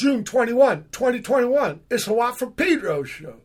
June 21, 2021. It's a Watt from Pedro show.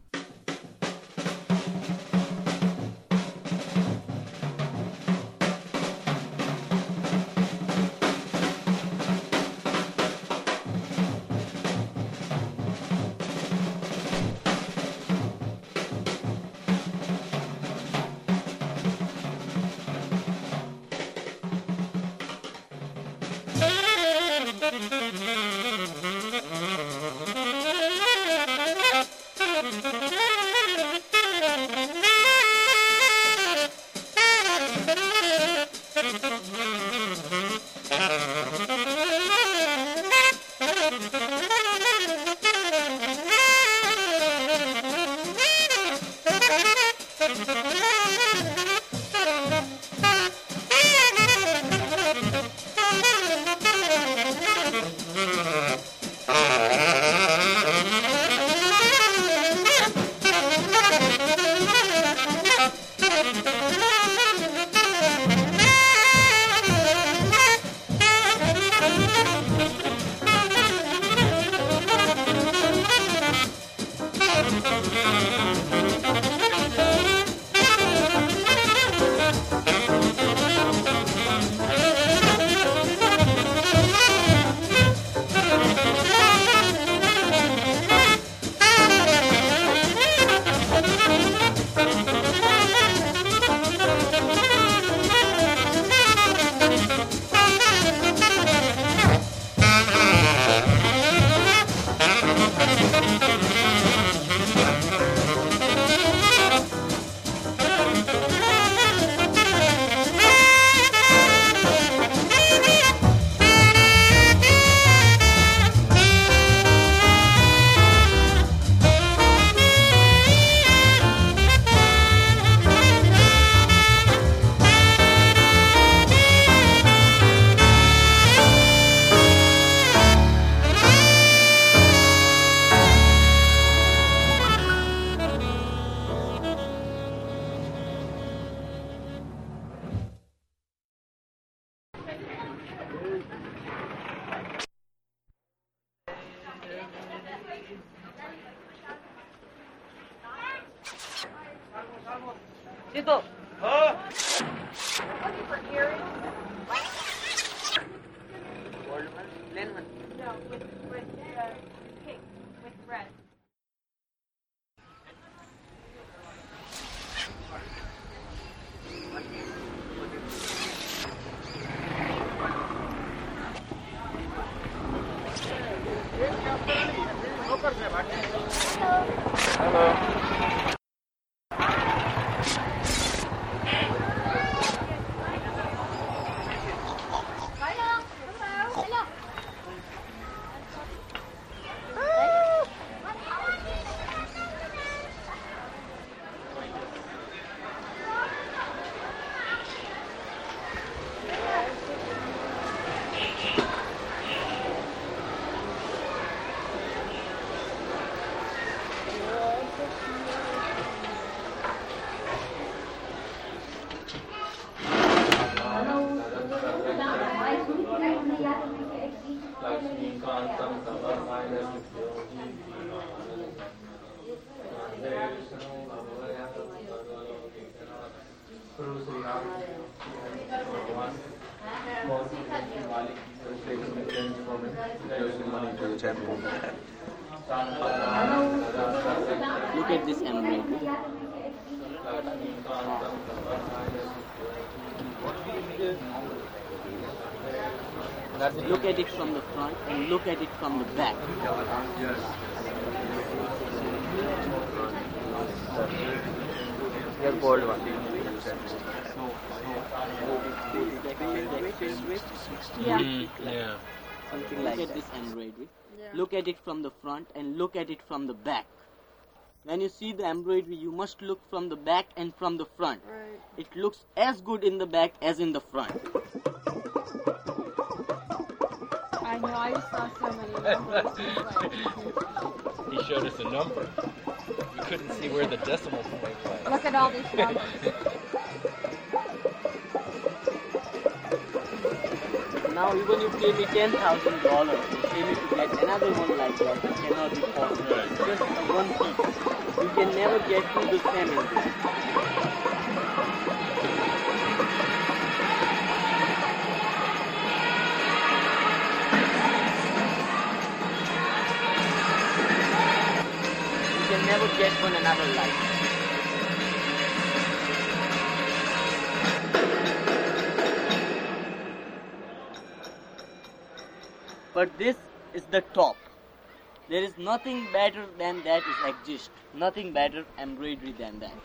At it from the front and look at it from the back. When you see the embroidery, you must look from the back and from the front. Right. It looks as good in the back as in the front. I know, I saw so many numbers. He showed us a number. We couldn't see where the decimal point was. Look at all these numbers. Now even if you pay me ten thousand dollars, pay me to get another one like that, it cannot be possible. It's just one piece. You can never get to the can never get one another like. But this is the top. There is nothing better than that is exist. Nothing better embroidery than that.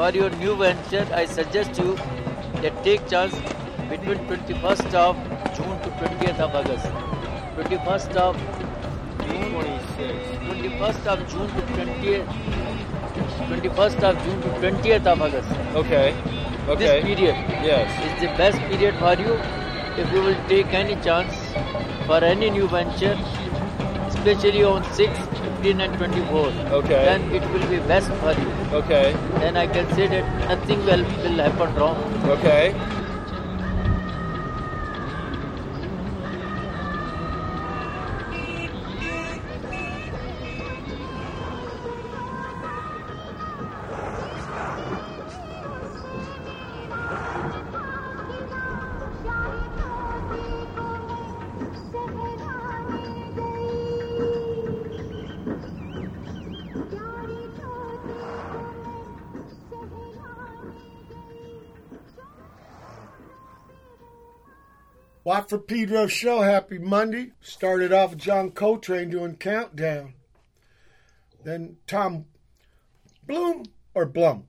For your new venture, I suggest you that take chance between 21st of June to 20th of August. 21st of June, 21st of June to 20th. 21st of June to 20th of August. Okay. Okay. This period Yes. is the best period for you if you will take any chance for any new venture, especially on 6, 15 and 24. Okay. Then it will be best for you. Okay. Then I can say that nothing will, will happen wrong. Okay. Watt from Pedro show. Happy Monday. Started off John Coltrane doing Countdown. Then Thom Bloom or Blum.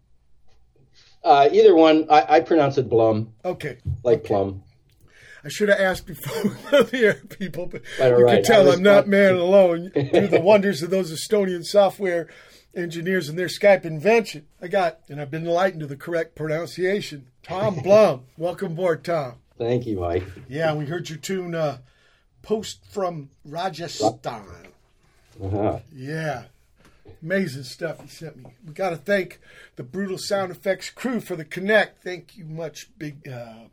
Uh, either one, I, I pronounce it Blum, Okay. like plum. I should have asked before the air people, but Right, you right. can tell I'm not not- man alone. Through the wonders of those Estonian software engineers and their Skype invention. I got, and I've been enlightened to the correct pronunciation. Thom Blum. Welcome aboard, Thom. Thank you, Mike. Yeah, we heard your tune, uh, Post from Rajasthan. Uh-huh. Yeah. Amazing stuff you sent me. We got to thank the Brutal Sound Effects crew for the connect. Thank you much, big, uh,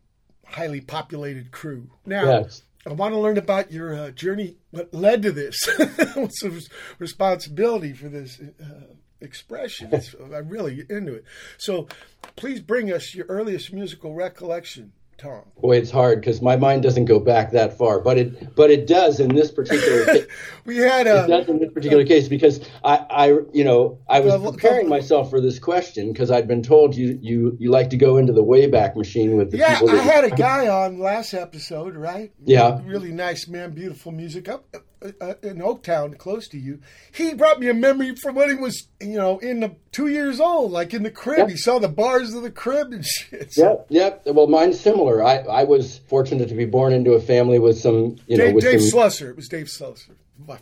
highly populated crew. Now, Yes. I want to learn about your uh, journey, what led to this. What's the responsibility for this uh, expression? It's, I'm really into it. So please bring us your earliest musical recollection, Thom. Boy, it's hard because my mind doesn't go back that far, but it but it does in this particular case. We had uh, It a. does in this particular case because I, I you know, I was preparing myself for this question because I'd been told you you you like to go into the wayback machine with the Yeah. I had a guy on last episode, right? Yeah. Really nice man, beautiful music up uh, uh, in Oaktown, close to you. He brought me a memory from when he was, you know, in the two years old, like in the crib. Yeah. He saw the bars of the crib and shit. Yep, yep. Well, mine's similar. I, I was fortunate to be born into a family with some, you know, Dave, with Dave some Slusser. It was Dave Slusser.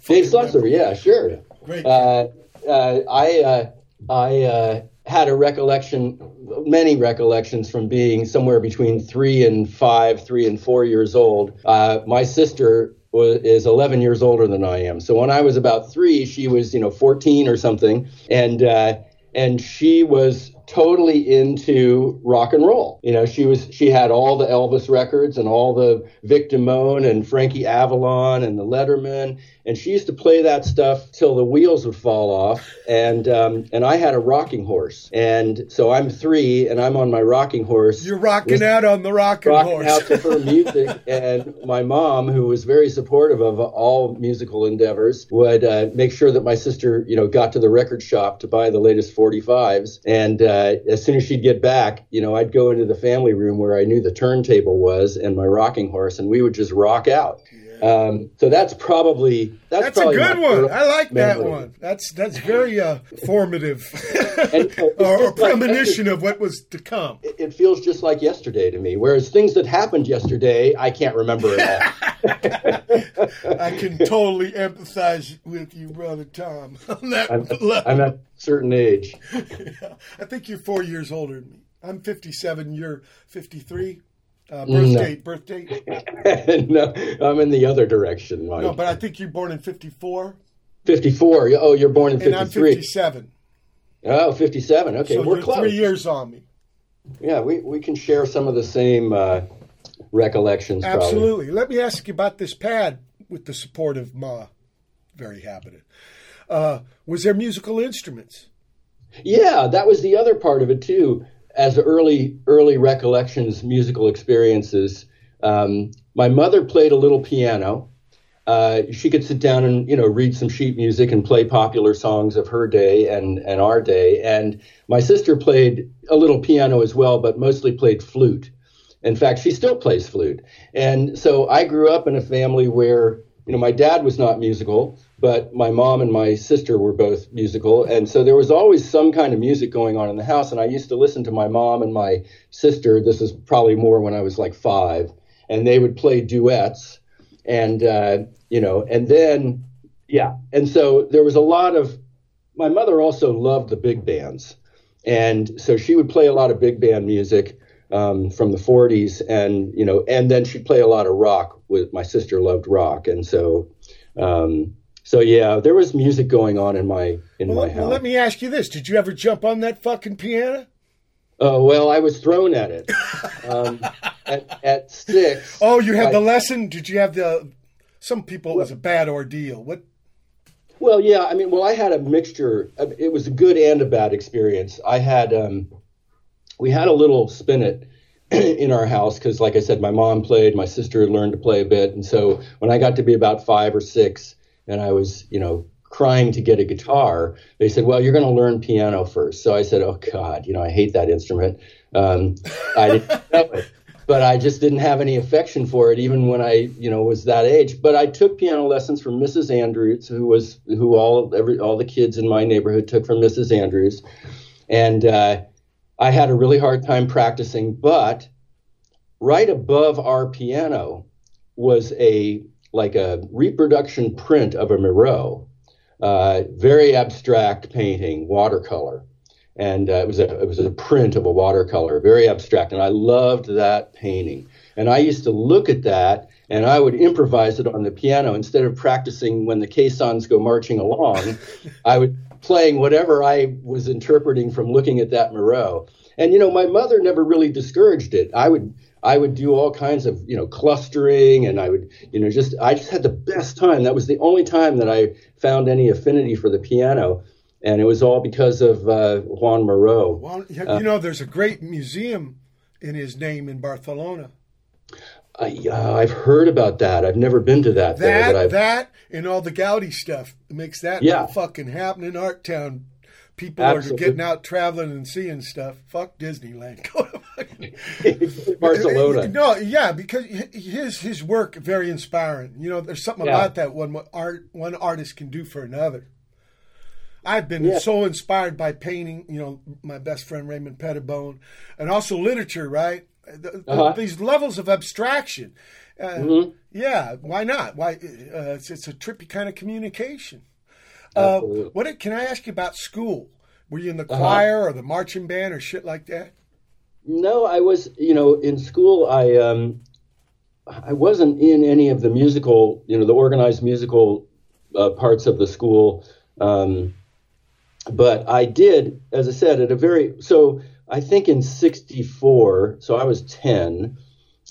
Dave Slusser, remember. yeah, sure. Great. Uh, uh, I uh, I uh, had a recollection, many recollections from being somewhere between three and five, three and four years old. Uh, my sister was, is 11 years older than I am. So when I was about three, she was, you know, 14 or something. And, uh, and she was totally into rock and roll. You know, she was she had all the Elvis records and all the Vic Damone and Frankie Avalon and the Lettermen, and she used to play that stuff till the wheels would fall off. And um, and I had a rocking horse, and so I'm three, and I'm on my rocking horse. You're rocking out on the rocking rocking horse. out to her music, and my mom, who was very supportive of all musical endeavors, would uh, make sure that my sister, you know, got to the record shop to buy the latest 45s. And uh, as soon as she'd get back, you know, I'd go into the family room where I knew the turntable was and my rocking horse, and we would just rock out. Um, so that's probably that's, That's a good one. I like that one. That's that's very uh, formative, And, uh, or, or like- premonition of what was to come. It it feels just like yesterday to me. Whereas things that happened yesterday, I can't remember at all. I can totally empathize with you, brother Thom. On that I'm, level. I'm at a certain age. I think you're four years older than me. I'm 57. You're 53. Uh, birth No. date, birth date. no, I'm in the other direction, Mike. No, but I think you're born in 54, 54. Oh, you're born in 53. and I'm 57. Oh, 57. Okay, so we're close. three years on me. Yeah, we, we can share some of the same uh, recollections. Probably. Absolutely. Let me ask you about this pad with the support of Ma. Very happy. Uh, was there musical instruments? Yeah, that was the other part of it too. As early early recollections, musical experiences. Um, my mother played a little piano. Uh, she could sit down and you know read some sheet music and play popular songs of her day and and our day. And my sister played a little piano as well, but mostly played flute. In fact, she still plays flute. And so I grew up in a family where you know my dad was not musical, but my mom and my sister were both musical, and so there was always some kind of music going on in the house. And I used to listen to my mom and my sister. This is probably more when I was like five, and they would play duets, and uh, you know, and then yeah, and so there was a lot of. My mother also loved the big bands, and so she would play a lot of big band music um, from the 40s, and you know, and then she'd play a lot of rock. With my sister loved rock, and so. Um, so yeah, there was music going on in my in Well, my house. well, let me ask you this: Did you ever jump on that fucking piano? Oh well, I was thrown at it um, at, at six. Oh, you had I- the lesson. Did you have the? Some people it was a bad ordeal. What? Well, yeah, I mean, well, I had a mixture. It was a good and a bad experience. I had, um, we had a little spinet in our house because, like I said, my mom played, my sister learned to play a bit, and so when I got to be about five or six, and I was, you know, crying to get a guitar, they said, "Well, you're going to learn piano first. So I said, "Oh God, you know, I hate that instrument." Um, I didn't know it but I just didn't have any affection for it, even when I, you know, was that age. But I took piano lessons from Mrs. Andrews, who was who all every all the kids in my neighborhood took from Mrs. Andrews, and uh, I had a really hard time practicing. But right above our piano was a like a reproduction print of a Miro, uh, very abstract painting, watercolor and uh, it was a it was a print of a watercolor, very abstract, and I loved that painting. And I used to look at that, and I would improvise it on the piano instead of practicing when the caissons go marching along. I would playing whatever I was interpreting from looking at that Miro. And you know, my mother never really discouraged it. I would I would do all kinds of you know clustering, and I would you know just I just had the best time. That was the only time that I found any affinity for the piano and it was all because of uh, Juan Miro. Well, you you know, there's a great museum in his name in Barcelona. I, uh, I've heard about that. I've never been to that. That that and all the Gaudi stuff makes that Yeah. fucking happen in Art Town. People Absolutely. are getting out traveling and seeing stuff. Fuck Disneyland. Go to fucking Barcelona. No, yeah, because his his work very inspiring. You know, there's something Yeah. about that one what art one artist can do for another. I've been Yeah. so inspired by painting. You know, my best friend Raymond Pettibon, and also literature. Right, Uh-huh. these levels of abstraction. Uh, Mm-hmm. Yeah, why not? Why uh, it's, it's a trippy kind of communication. Uh, what can I ask you about school? Were you in the Uh-huh. choir or the marching band or shit like that? No, I was, you know, in school. I um, I wasn't in any of the musical, you know, the organized musical uh, parts of the school. Um, but I did, as I said, at a very so I think in '64. So I was ten.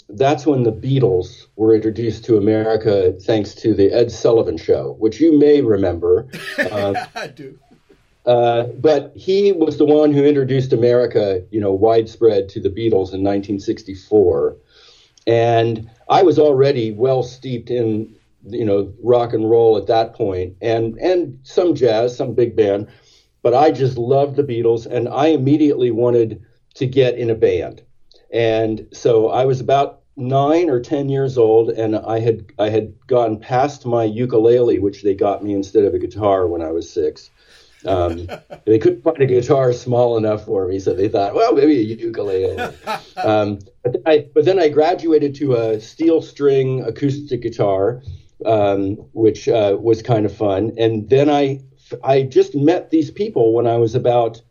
That's when the Beatles were introduced to America, thanks to the Ed Sullivan Show, which you may remember. Uh, I do. uh, but he was the one who introduced America, you know, widespread to the Beatles in 1964. And I was already well steeped in, you know, rock and roll at that point and, and some jazz, some big band. But I just loved the Beatles and I immediately wanted to get in a band. And so I was about nine or ten years old, and I had I had gone past my ukulele, which they got me instead of a guitar when I was six. Um, they couldn't find a guitar small enough for me, so they thought, well, maybe a ukulele. Um, but, then I, but then I graduated to a steel string acoustic guitar, um, which uh, was kind of fun. And then I I just met these people when I was about,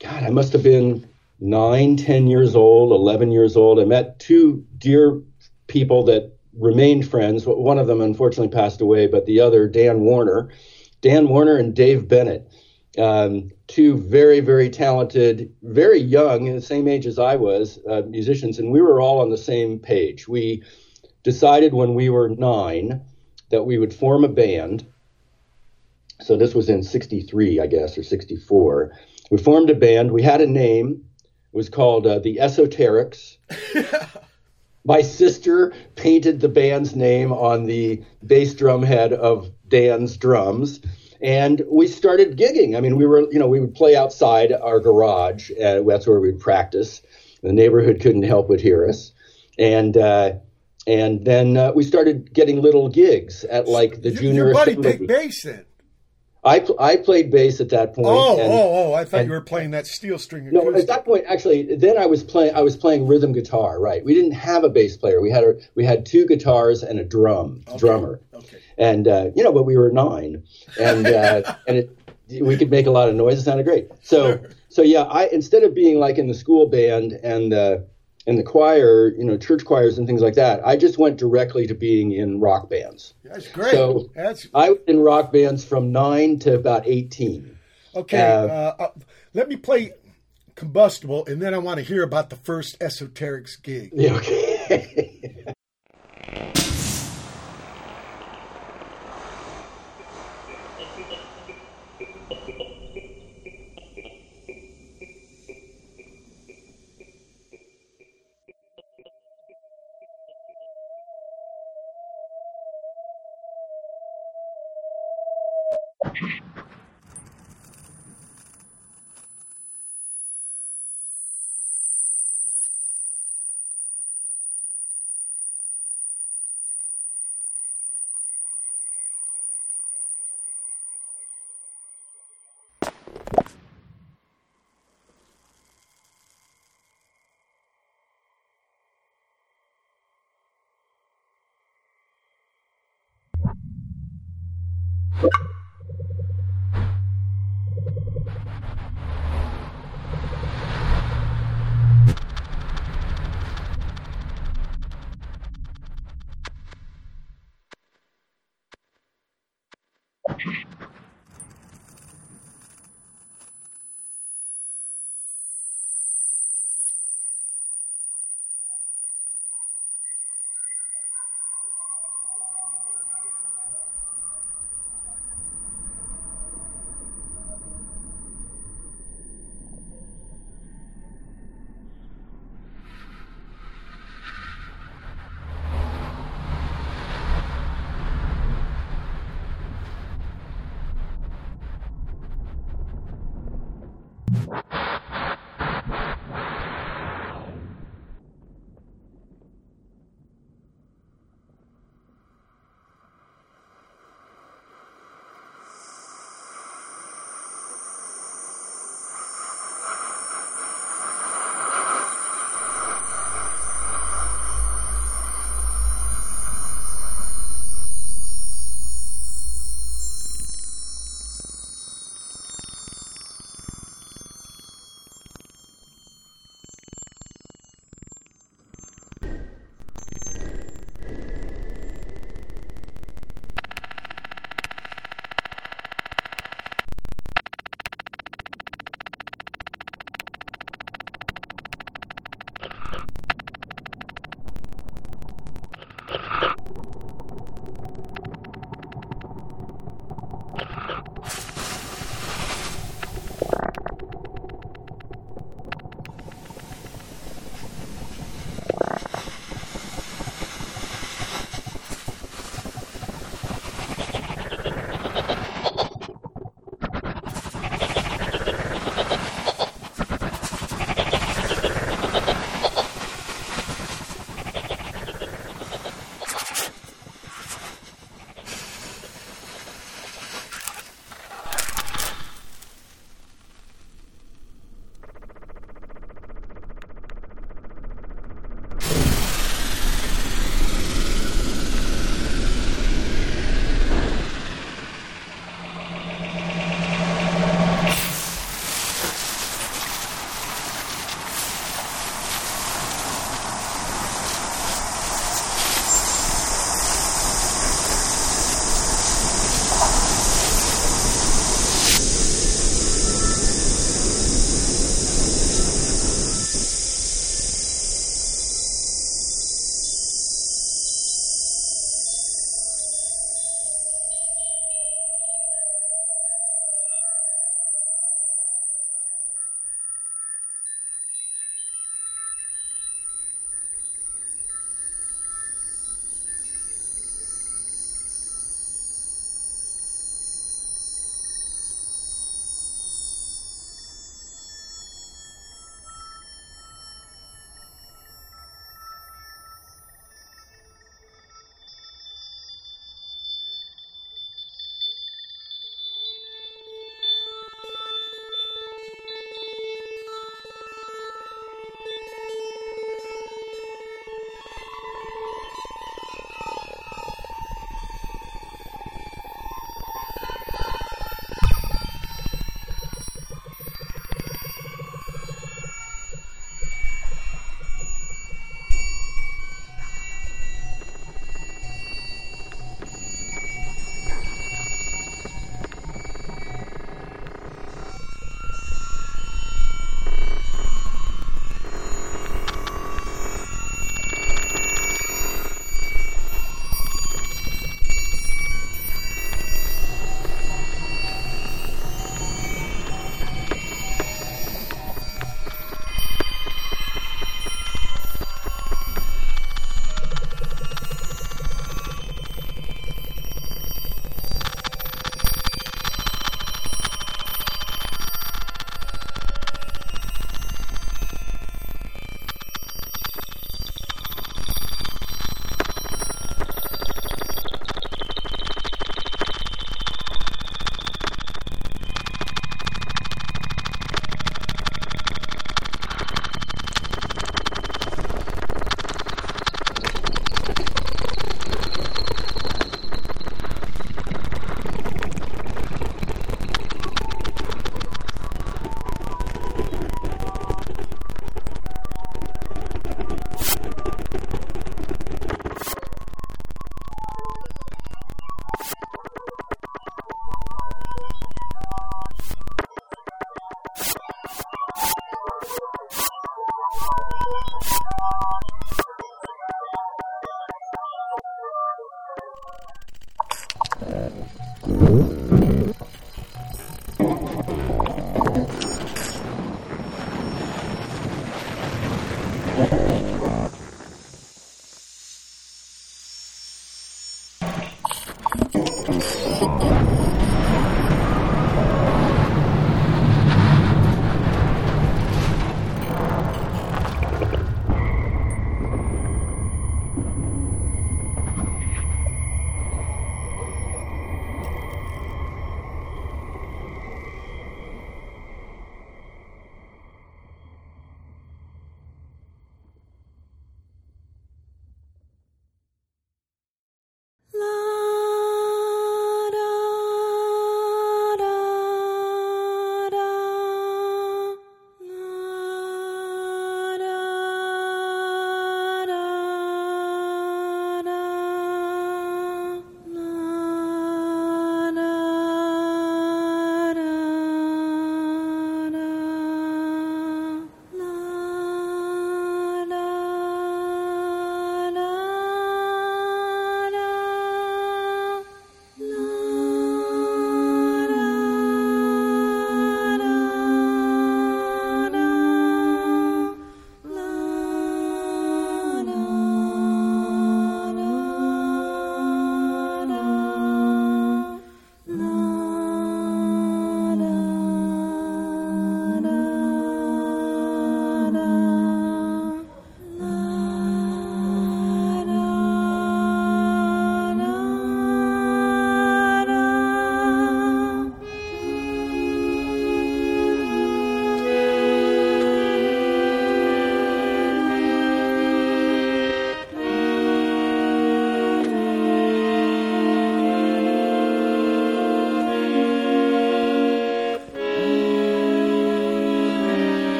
God, I must have been nine, ten years old, eleven years old. I met two dear people that remained friends. One of them unfortunately passed away, but the other, Dan Warner, Dan Warner and Dave Bennett, um, two very, very talented, very young, the same age as I was, uh, musicians, and we were all on the same page. We decided when we were nine that we would form a band. So this was in 63, I guess, or 64. We formed a band. We had a name. It was called uh, the Esoterics. My sister painted the band's name on the bass drum head of Dan's drums. And we started gigging. I mean, we were, you know, we would play outside our garage. Uh, that's where we'd practice. The neighborhood couldn't help but hear us. And, uh, and then uh, we started getting little gigs at like the Your- junior Your buddy. Big Bass then. I, I played bass at that point. Oh, and- oh, oh! I thought and- you were playing that steel string no, at that point, actually, then I was playing. I was playing rhythm guitar. Right, we didn't have a bass player. We had a we had two guitars and a drum drummer. Okay. And uh, you know, but we were nine, and uh, and it, we could make a lot of noise. It sounded great. So so yeah, I instead of being like in the school band and the and the choir, you know, church choirs and things like that, I just went directly to being in rock bands. That's great. So- That's I was in rock bands from nine to about eighteen. okay. uh, Uh, uh, let me play combustible, and then I want to hear about the first esoterics gig. Yeah, okay.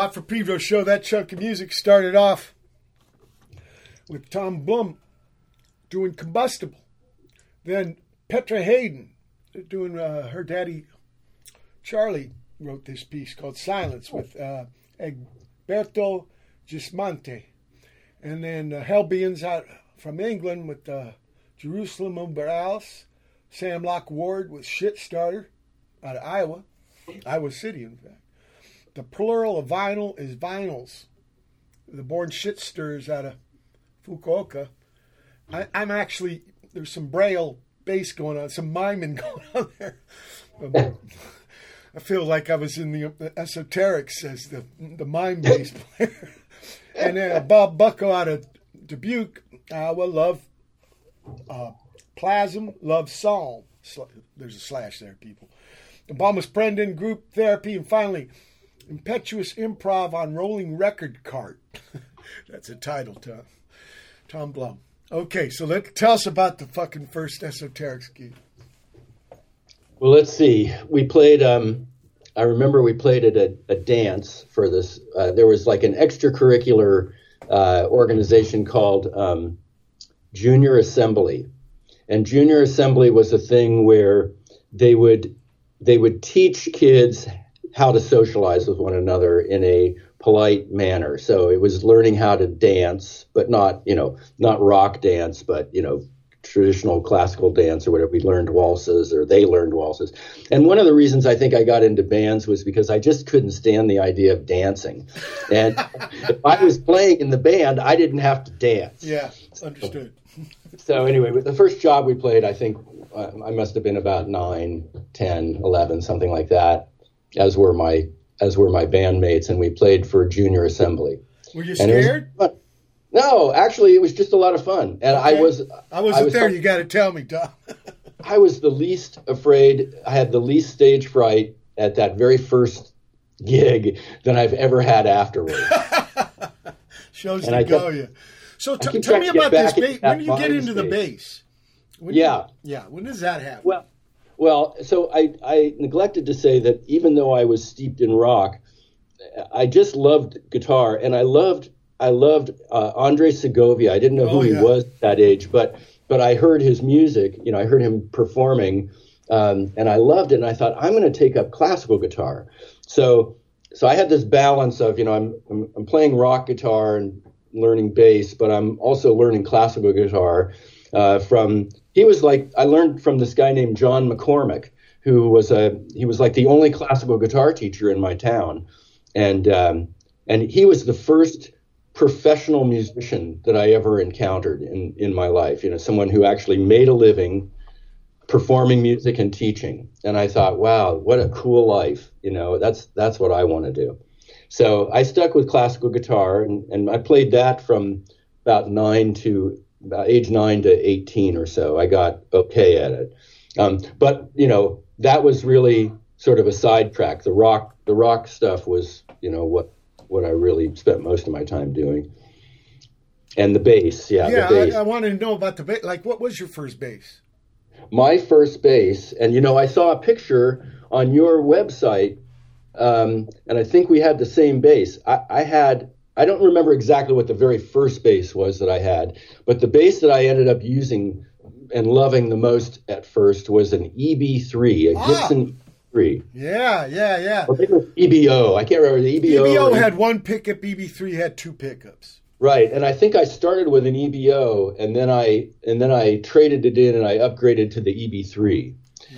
Watt from Pedro show. That chunk of music started off with Thom Blum doing Combustible. Then Petra Haden doing uh, her daddy Charlie wrote this piece called Silence with uh, Egberto Gismonti. And then uh, Hellbeings out from England with uh, Jerusalem Uber Alles, Sam Locke Ward with Shit Starter out of Iowa, Iowa City, in fact. The plural of vinyl is vinyls. The Born Shit Stirrers out of Fukuoka. I, I'm actually, there's some Braille bass going on, some miming going on there. I feel like I was in the esoterics as the the mime bass player. and then Bob Bucko out of Dubuque, I Iowa, love uh, Plasm, love Psalm. There's a slash there, people. Bomis Prendin, group therapy, and finally, impetuous improv on rolling record cart. That's a title, Thom. Thom Blum. Okay, so let tell us about the fucking first esoteric gig. Well, let's see. We played. Um, I remember we played at a, a dance for this. Uh, there was like an extracurricular uh, organization called um, Junior Assembly, and Junior Assembly was a thing where they would they would teach kids how to socialize with one another in a polite manner. So it was learning how to dance, but not, you know, not rock dance, but, you know, traditional classical dance or whatever. We learned waltzes or they learned waltzes. And one of the reasons I think I got into bands was because I just couldn't stand the idea of dancing. And if I was playing in the band, I didn't have to dance. Yeah, understood. So anyway, the first job we played, I think uh, I must have been about 9, 10, 11, something like that, as were my as were my bandmates, and we played for junior assembly. Were you scared? no, actually, it was just a lot of fun, and okay. I was. I wasn't I was there. you got to tell me, Thom. I was the least afraid. I had the least stage fright at that very first gig than I've ever had afterwards. Shows and to go you. So t- tell me about this bass. When do you get into the bass? When yeah, you, yeah. When does that happen? Well, well, so I, I neglected to say that even though I was steeped in rock, I just loved guitar, and I loved I loved uh, Andre Segovia. I didn't know who oh, yeah. he was at that age, but but I heard his music. You know, I heard him performing, um, and I loved it. And I thought I'm going to take up classical guitar. So so I had this balance of you know I'm, I'm I'm playing rock guitar and learning bass, but I'm also learning classical guitar uh, from he was like I learned from this guy named John McCormick, who was a he was like the only classical guitar teacher in my town, and um, and he was the first professional musician that I ever encountered in in my life. You know, someone who actually made a living performing music and teaching. And I thought, wow, what a cool life. You know, that's that's what I want to do. So I stuck with classical guitar and, and I played that from about nine to about age nine to 18 or so, I got okay at it. Um, but, you know, that was really sort of a sidetrack. The rock, the rock stuff was, you know, what, what I really spent most of my time doing. And the bass, yeah. Yeah, bass. I, I wanted to know about the bass. Like, what was your first bass? My first bass, and you know, I saw a picture on your website, um, and I think we had the same bass. I, I had I don't remember exactly what the very first bass was that I had, but the bass that I ended up using and loving the most at first was an EB3, a ah. Gibson 3. Yeah, yeah, yeah. I think it was EBO. I can't remember the EBO. EBO had one pickup. EB3 had two pickups. Right, and I think I started with an EBO, and then I and then I traded it in, and I upgraded to the EB3,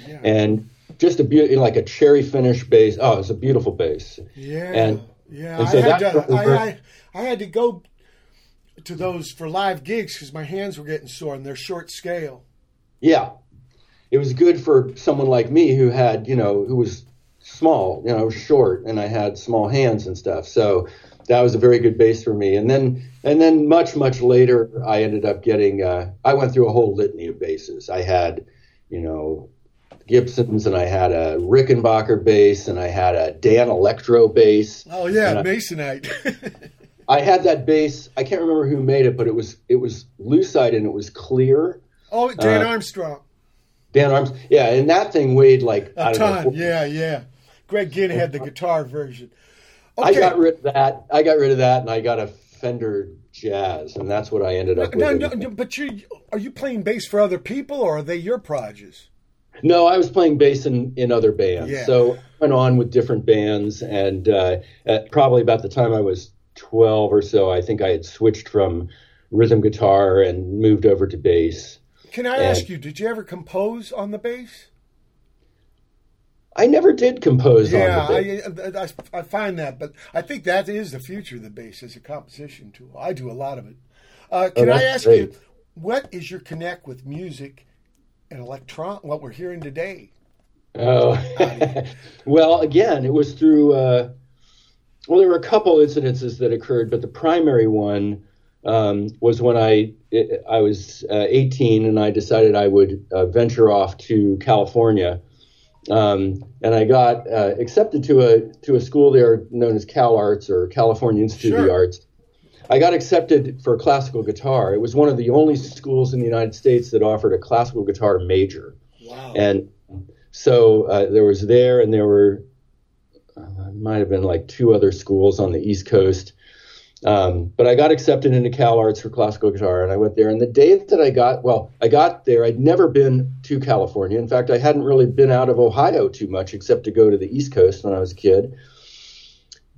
yeah. and just a beautiful, like a cherry finish bass. Oh, it's a beautiful bass. Yeah. And yeah, so I, had to, I, I, had to go to those for live gigs because my hands were getting sore and they're short scale. Yeah, it was good for someone like me who had, you know, who was small, you know, short, and I had small hands and stuff. So that was a very good base for me. And then, and then much, much later, I ended up getting. Uh, I went through a whole litany of bases. I had, you know, Gibsons, and I had a Rickenbacker bass, and I had a Danelectro bass. Oh yeah, Masonite. I had that bass. I can't remember who made it, but it was it was lucite and it was clear. Oh, Dan uh, Armstrong. Dan Armstrong. Yeah, and that thing weighed like a ton. Know, yeah, yeah. Greg Ginn had the guitar version. I got rid of that. I got rid of that, and I got a Fender Jazz, and that's what I ended up No, with. no, no, but you are you playing bass for other people or are they your projects? No, I was playing bass in, in other bands. Yeah. So I went on with different bands, and uh, at probably about the time I was 12 or so, I think I had switched from rhythm guitar and moved over to bass. Can I And- ask you, did you ever compose on the bass? I never did compose Yeah, on the bass. I, I I find that, but I think that is the future of the bass as a composition tool. I do a lot of it. Uh, can I Oh, that's ask you, what is your connect with music and electron? What we're hearing today? Oh, well, again, it was through. Uh, well, there were a couple incidences that occurred, but the primary one um, was when I I was uh, 18 and I decided I would uh, venture off to California, um, and I got uh, accepted to a to a school there known as Cal Arts or California Institute of the Arts. I got accepted for classical guitar. It was one of the only schools in the United States that offered a classical guitar major. Wow. And so uh, there was there, and there were uh, might have been like two other schools on the East Coast. Um, but I got accepted into Cal Arts for classical guitar, and I went there. And the day that I got, well, I got there. I'd never been to California. In fact, I hadn't really been out of Ohio too much, except to go to the East Coast when I was a kid.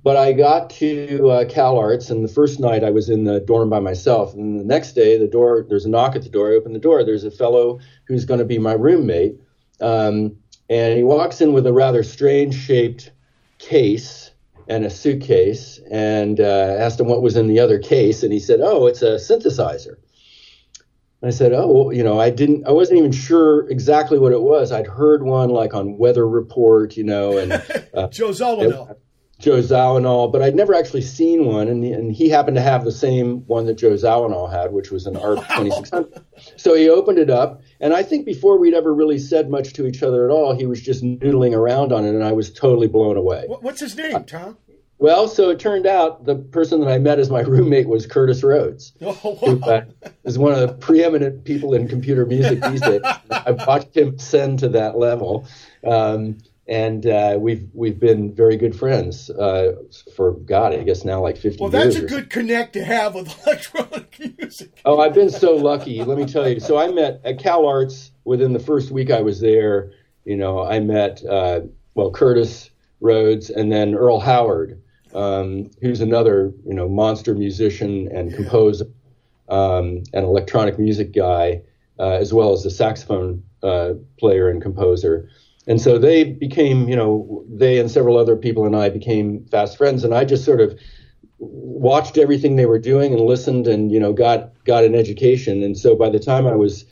But I got to uh, Cal Arts, and the first night I was in the dorm by myself. And the next day, the door there's a knock at the door. I open the door. There's a fellow who's going to be my roommate, um, and he walks in with a rather strange shaped case and a suitcase, and uh, asked him what was in the other case, and he said, "Oh, it's a synthesizer." And I said, "Oh, well, you know, I didn't. I wasn't even sure exactly what it was. I'd heard one like on Weather Report, you know, and." Uh, Joe Zawinul. Joe Zawinul, but I'd never actually seen one, and, and he happened to have the same one that Joe Zawinul had, which was an ARP 2600. So he opened it up, and I think before we'd ever really said much to each other at all, he was just noodling around on it, and I was totally blown away. What's his name, Thom? Well, so it turned out the person that I met as my roommate was Curtis Roads, Oh, who uh, is one of the preeminent people in computer music these days. I've watched him ascend to that level. Um, and uh, we've we've been very good friends uh, for God, I guess now like fifty Well, that's a so. good connect to have with electronic music. Oh, I've been so lucky. Let me tell you. So I met at Cal Arts within the first week I was there. You know, I met uh, well Curtis Roads and then Earl Howard, um, who's another you know monster musician and composer, um, an electronic music guy, uh, as well as a saxophone uh, player and composer. And so they became, you know, they and several other people and I became fast friends. And I just sort of watched everything they were doing and listened and you know got got an education and so by the time i was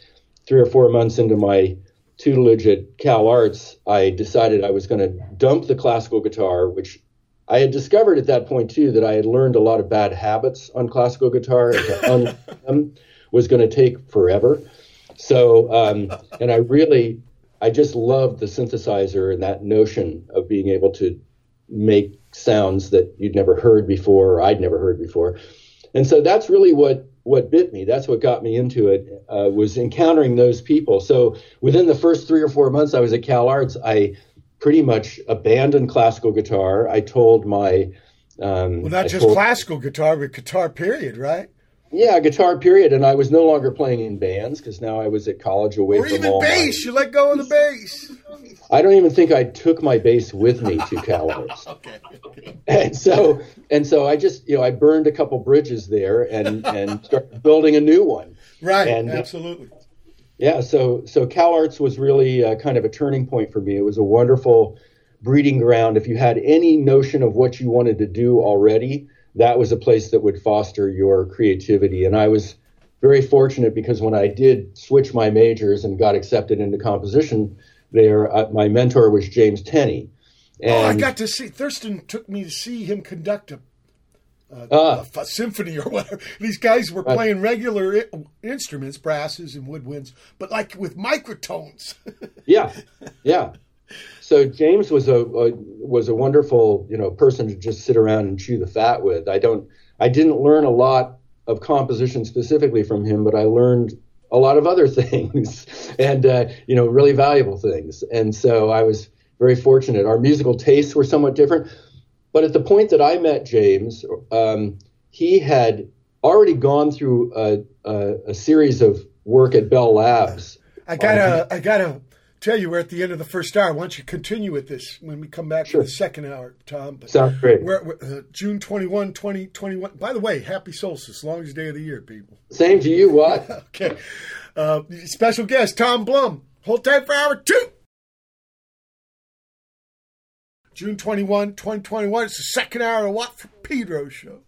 three or four months into my tutelage at cal arts i decided i was going to dump the classical guitar which i had discovered at that point too that i had learned a lot of bad habits on classical guitar and to them was going to take forever so um, and i really i just loved the synthesizer and that notion of being able to make sounds that you'd never heard before or I'd never heard before. And so that's really what what bit me. That's what got me into it uh, was encountering those people. So within the first three or four months I was at Cal Arts, I pretty much abandoned classical guitar. I told my um, Well, not I just told- classical guitar, but guitar period, right? Yeah, guitar period, and I was no longer playing in bands because now I was at college away Or from even all my- bass. You let go of the bass. I don't even think I took my bass with me to Cal Arts. Okay. and so and so I just you know I burned a couple bridges there and and started building a new one. Right. And, uh, absolutely. Yeah, so so CalArts was really uh, kind of a turning point for me. It was a wonderful breeding ground. If you had any notion of what you wanted to do already, that was a place that would foster your creativity. And I was very fortunate because when I did switch my majors and got accepted into composition, there uh, my mentor was James Tenney. And oh, I got to see. Thurston took me to see him conduct a, a, Ah. a symphony or whatever. These guys were playing regular I- instruments, brasses and woodwinds, but like with microtones. Yeah, yeah. So James was a, a was a wonderful you know person to just sit around and chew the fat with. I don't I didn't learn a lot of composition specifically from him, but I learned a lot of other things and uh, you know really valuable things. And so I was very fortunate. Our musical tastes were somewhat different. but at the point that I met James, um, he had already gone through a, a, a series of work at Bell Labs. I gotta, I gotta tell you, we're at the end of the first hour. Why don't you continue with this when we come back Sure. for the second hour, Thom? But Sounds great. We're, we're, uh, June 21, 2021. By the way, happy solstice, longest day of the year, people. Same to you, what? Okay. Uh, special guest, Thom Blum. Hold tight for hour two. June 21, 2021. It's the second hour of Watt from Pedro show.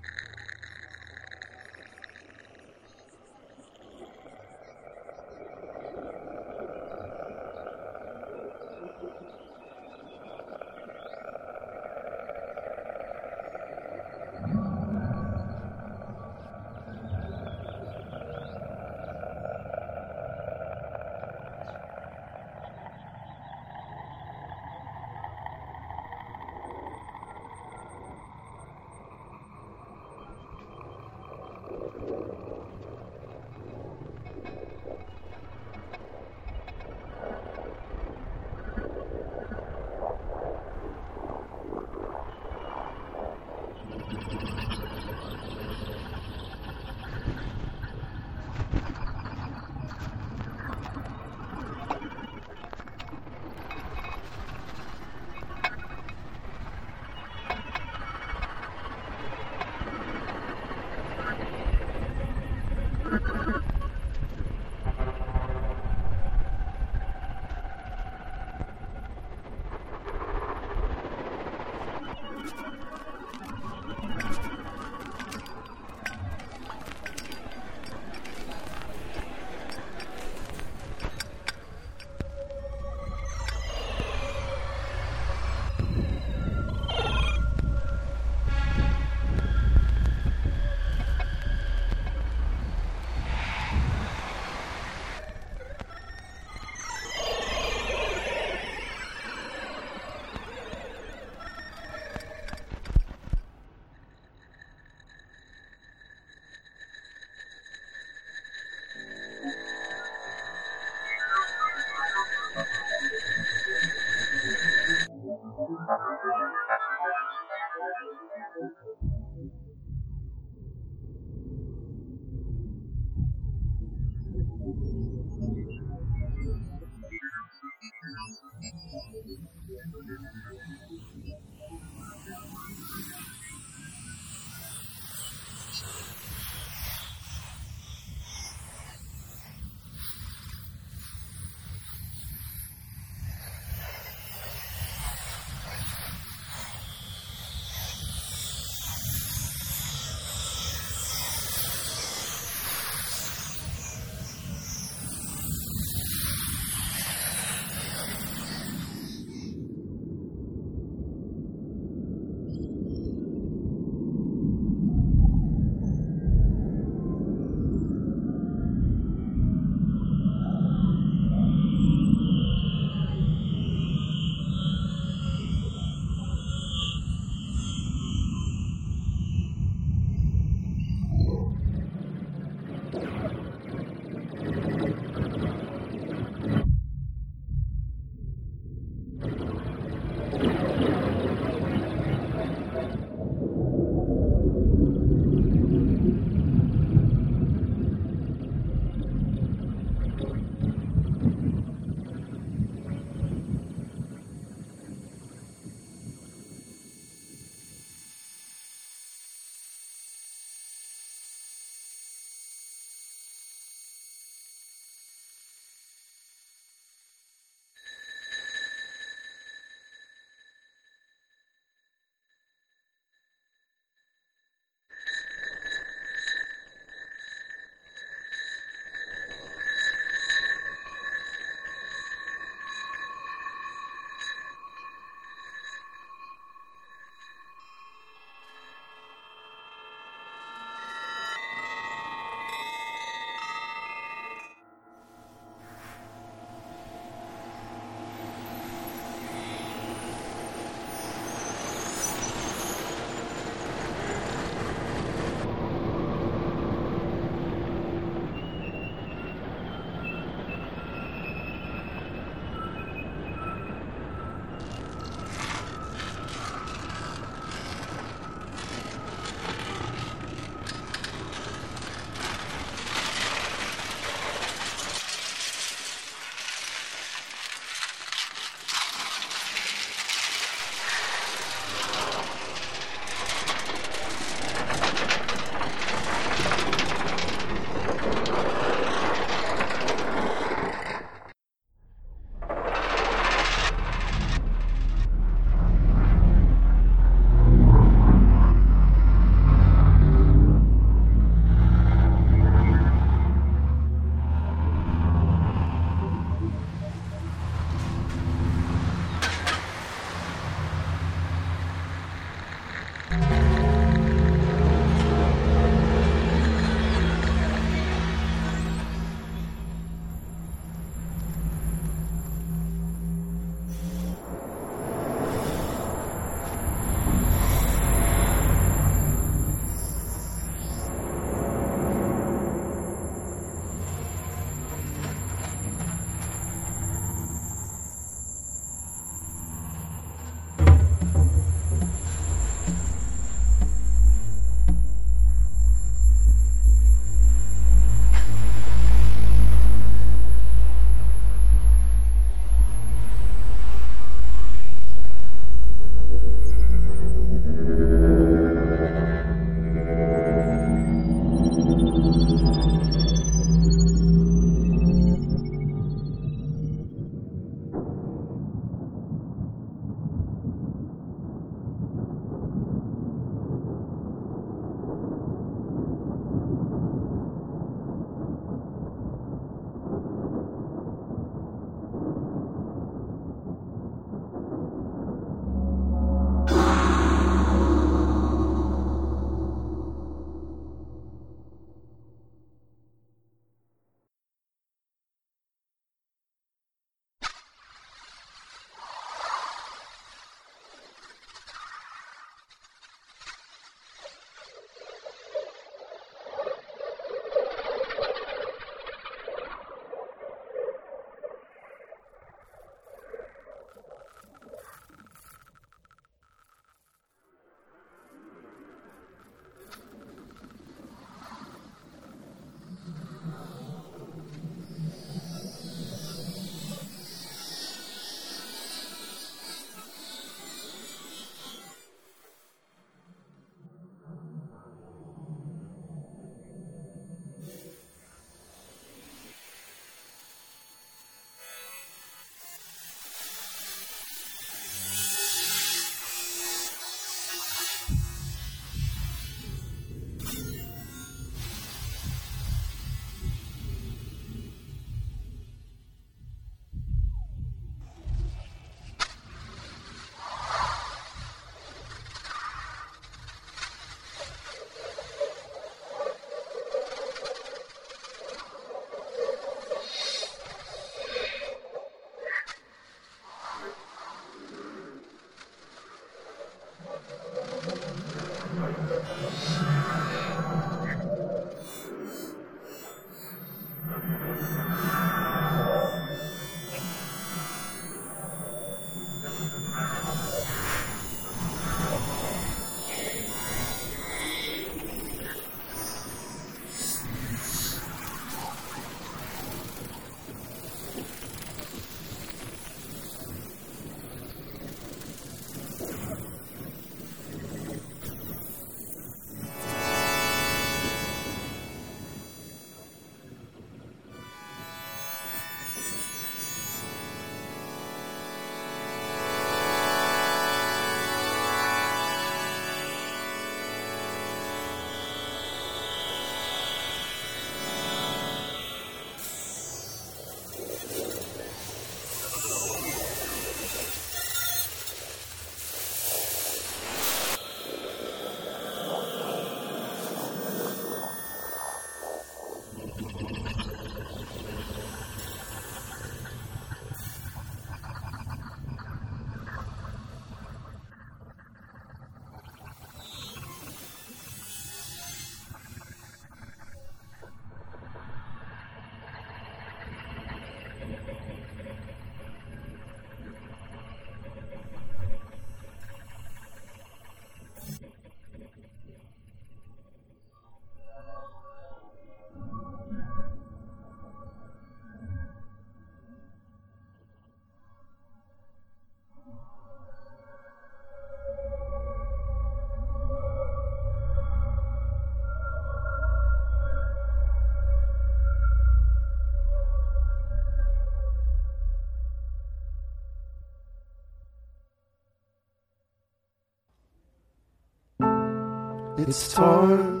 It's time.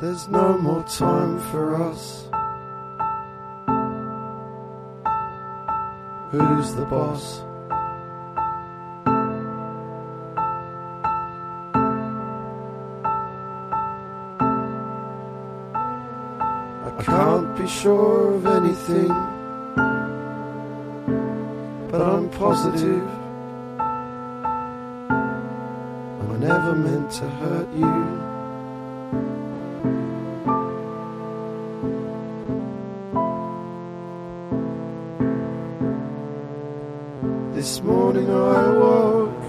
There's no more time for us. Who's the boss? I can't be sure of anything, but I'm positive. Never meant to hurt you. This morning I woke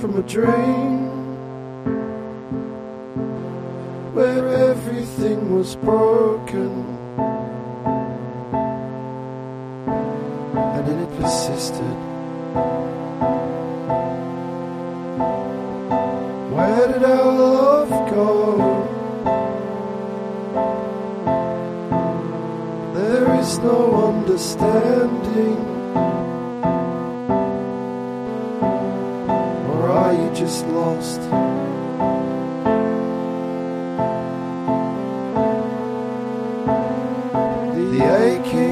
from a dream where everything was broken is no understanding. Or are you just lost? The aching.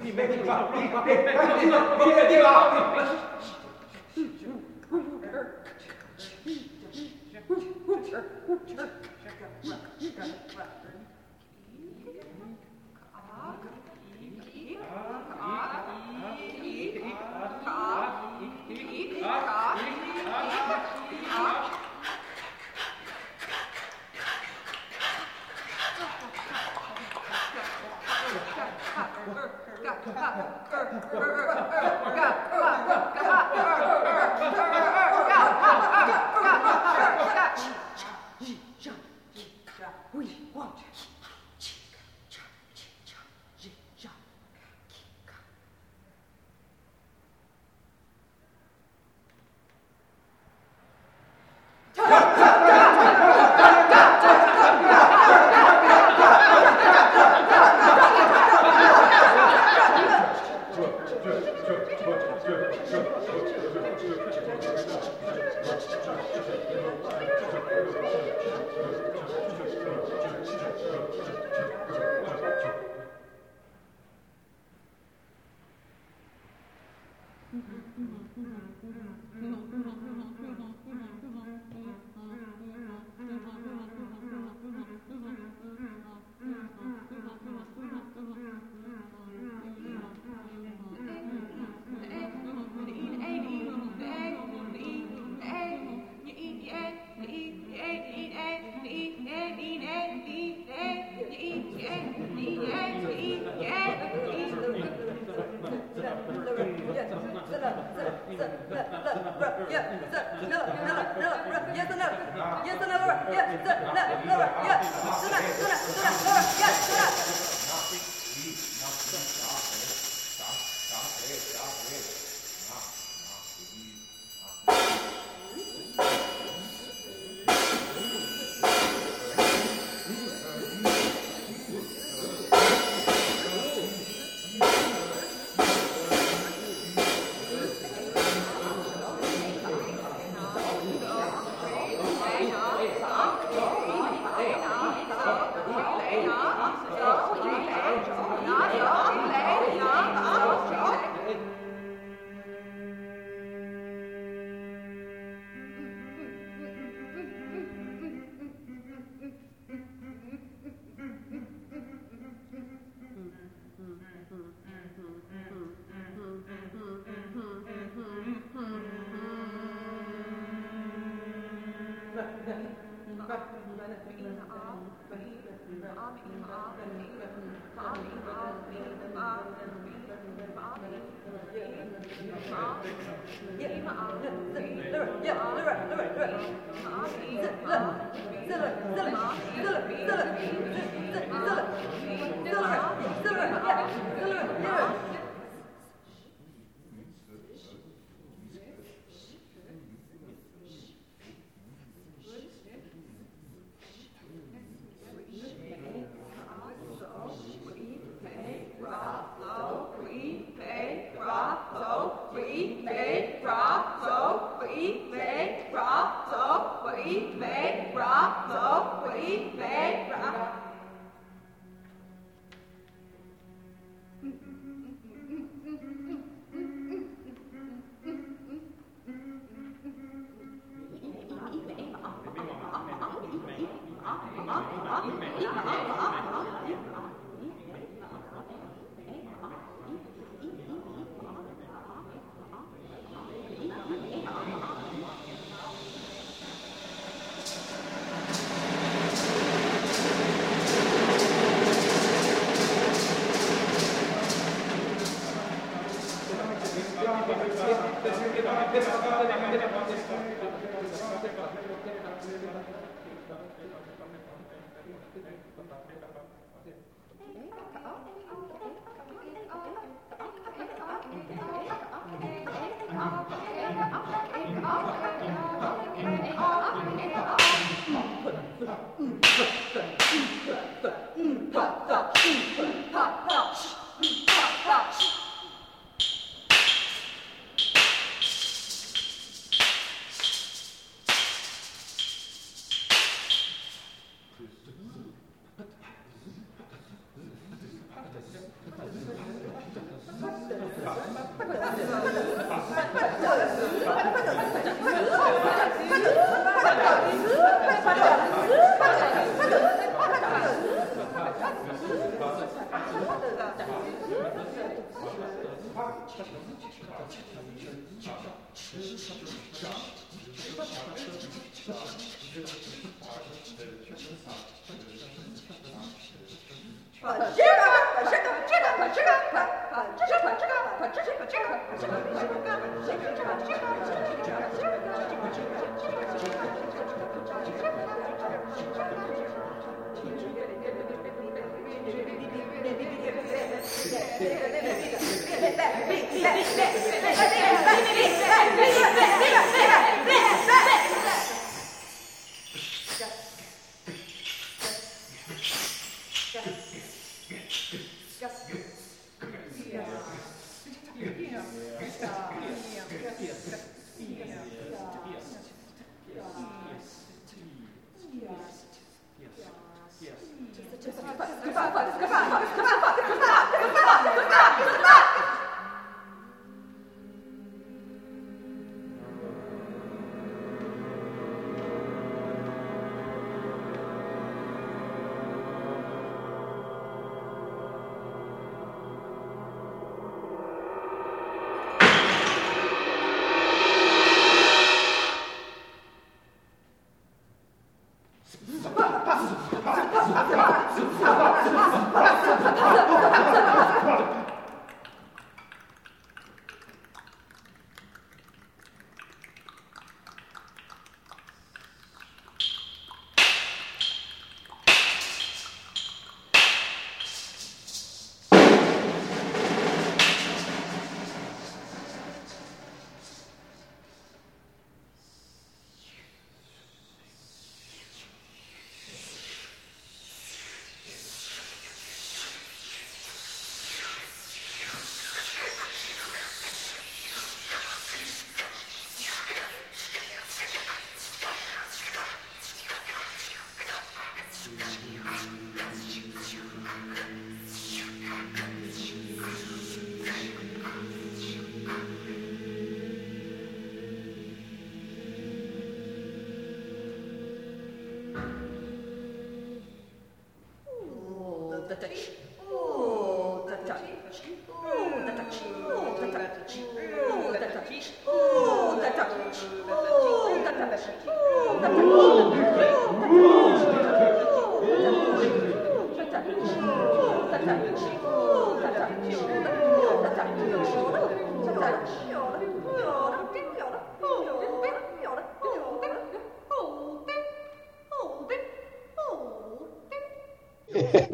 Dime che va, dime. A, O, E, A, ra số vĩ vế ra số vĩ vế ra số vĩ vế ra ra 这个，这个，这个，这个，这个，啊，这个，这个，这个，这个，这个，这个，这个，这个，这个。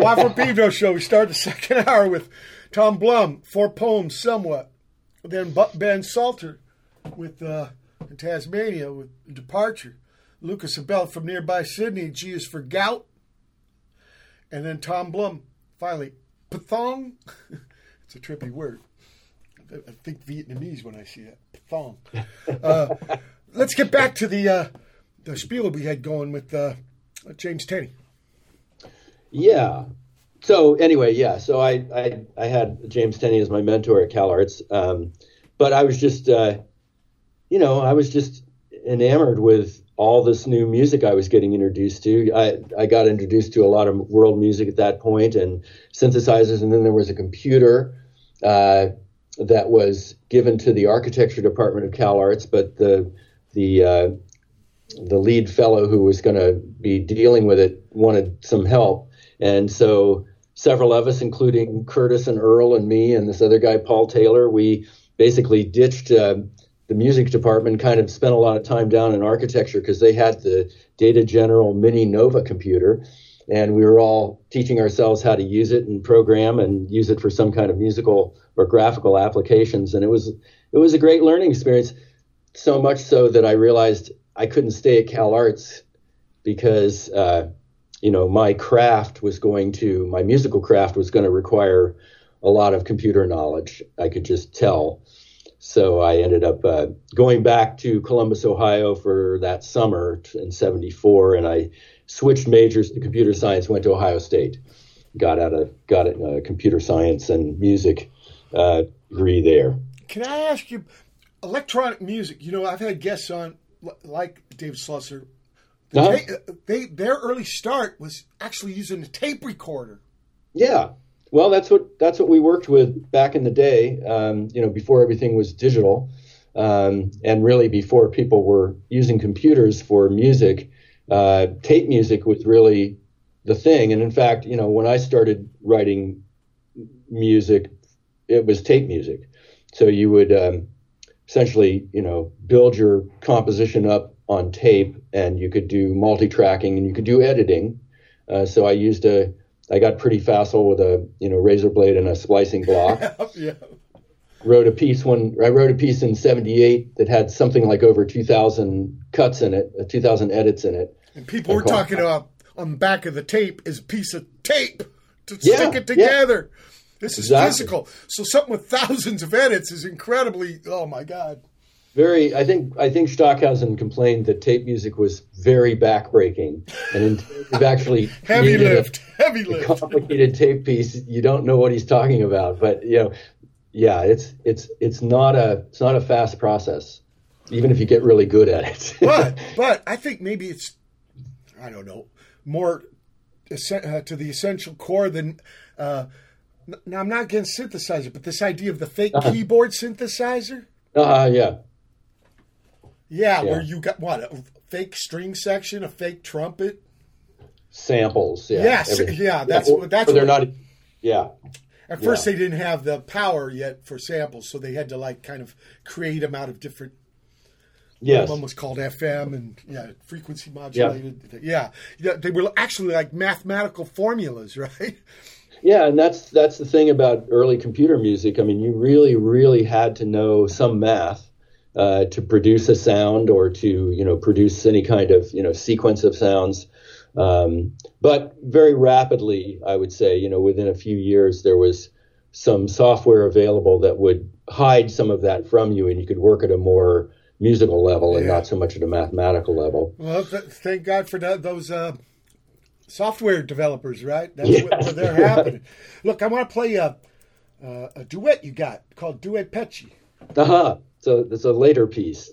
Waffle Pedro show. We start the second hour with Thom Blum, four poems somewhat. Then Ben Salter with uh, Tasmania with Departure. Lucas Abela from nearby Sydney. G is for gout. And then Thom Blum, finally, Phthong. it's a trippy word. I think Vietnamese when I see it. Phthong. Uh, let's get back to the, uh, the spiel we had going with uh, James Tenney. Yeah. So anyway, yeah. So I I, I had James Tenney as my mentor at CalArts, um, but I was just, uh, you know, I was just enamored with all this new music I was getting introduced to. I, I got introduced to a lot of world music at that point and synthesizers, and then there was a computer uh, that was given to the architecture department of CalArts, but the the uh, the lead fellow who was going to be dealing with it wanted some help, and so several of us, including Curtis and Earl and me and this other guy, Paul Taylor, we basically ditched uh, the music department, kind of spent a lot of time down in architecture because they had the Data General Mini Nova computer. And we were all teaching ourselves how to use it and program and use it for some kind of musical or graphical applications. And it was it was a great learning experience. So much so that I realized I couldn't stay at CalArts because uh, you know my craft was going to my musical craft was going to require a lot of computer knowledge. I could just tell. So I ended up uh, going back to Columbus, Ohio for that summer in '74, and I switched majors to computer science. Went to Ohio State, got out of got a uh, computer science and music uh, degree there. Can I ask you, electronic music? You know, I've had guests on like David Slusser. Uh-huh. ta- they their early start was actually using a tape recorder. Yeah. Well, that's what that's what we worked with back in the day. Um, you know, before everything was digital, um, and really before people were using computers for music, uh, tape music was really the thing. And in fact, you know, when I started writing music, it was tape music. So you would um, essentially, you know, build your composition up on tape, and you could do multi-tracking and you could do editing. Uh, so I used a, I got pretty facile with a, you know, razor blade and a splicing block. yeah. wrote a piece when I wrote a piece in '78 that had something like over 2,000 cuts in it, uh, 2,000 edits in it. And people were talking about on the back of the tape is a piece of tape to Yeah, stick it yeah. together. This is Exactly. physical. So something with thousands of edits is incredibly. Oh my god. Very, I think, I think Stockhausen complained that tape music was very backbreaking, and you've actually Heavy created a- lift. Heavy a lift. complicated tape piece. You don't know what he's talking about, but you know, yeah, it's it's it's not a it's not a fast process, even if you get really good at it. but but I think maybe it's I don't know more uh, to the essential core than. Uh, now I'm not against synthesizer, but this idea of the fake Uh-huh. keyboard synthesizer, uh, yeah, yeah, Yeah. where you got what a fake string section, a fake trumpet. samples. Yeah, Yes, everything. yeah, that's or- what- that's or they're what- not. Yeah, At first, Yeah. they didn't have the power yet for samples, so they had to like kind of create them out of different. yes, One was called FM and yeah, frequency modulated. Yeah. yeah, they were actually like mathematical formulas, right? Yeah, and that's that's the thing about early computer music. I mean, you really, really had to know some math uh, to produce a sound or to you know produce any kind of you know sequence of sounds. Um, but very rapidly, I would say, you know, within a few years, there was some software available that would hide some of that from you, and you could work at a more musical level and not so much at a mathematical level. Well, th- thank God for that, those uh, software developers, right? That's Yeah. what, what they're happening. Look, I want to play a, uh, a duet you got called Due Pesci. Aha! So it's a later piece.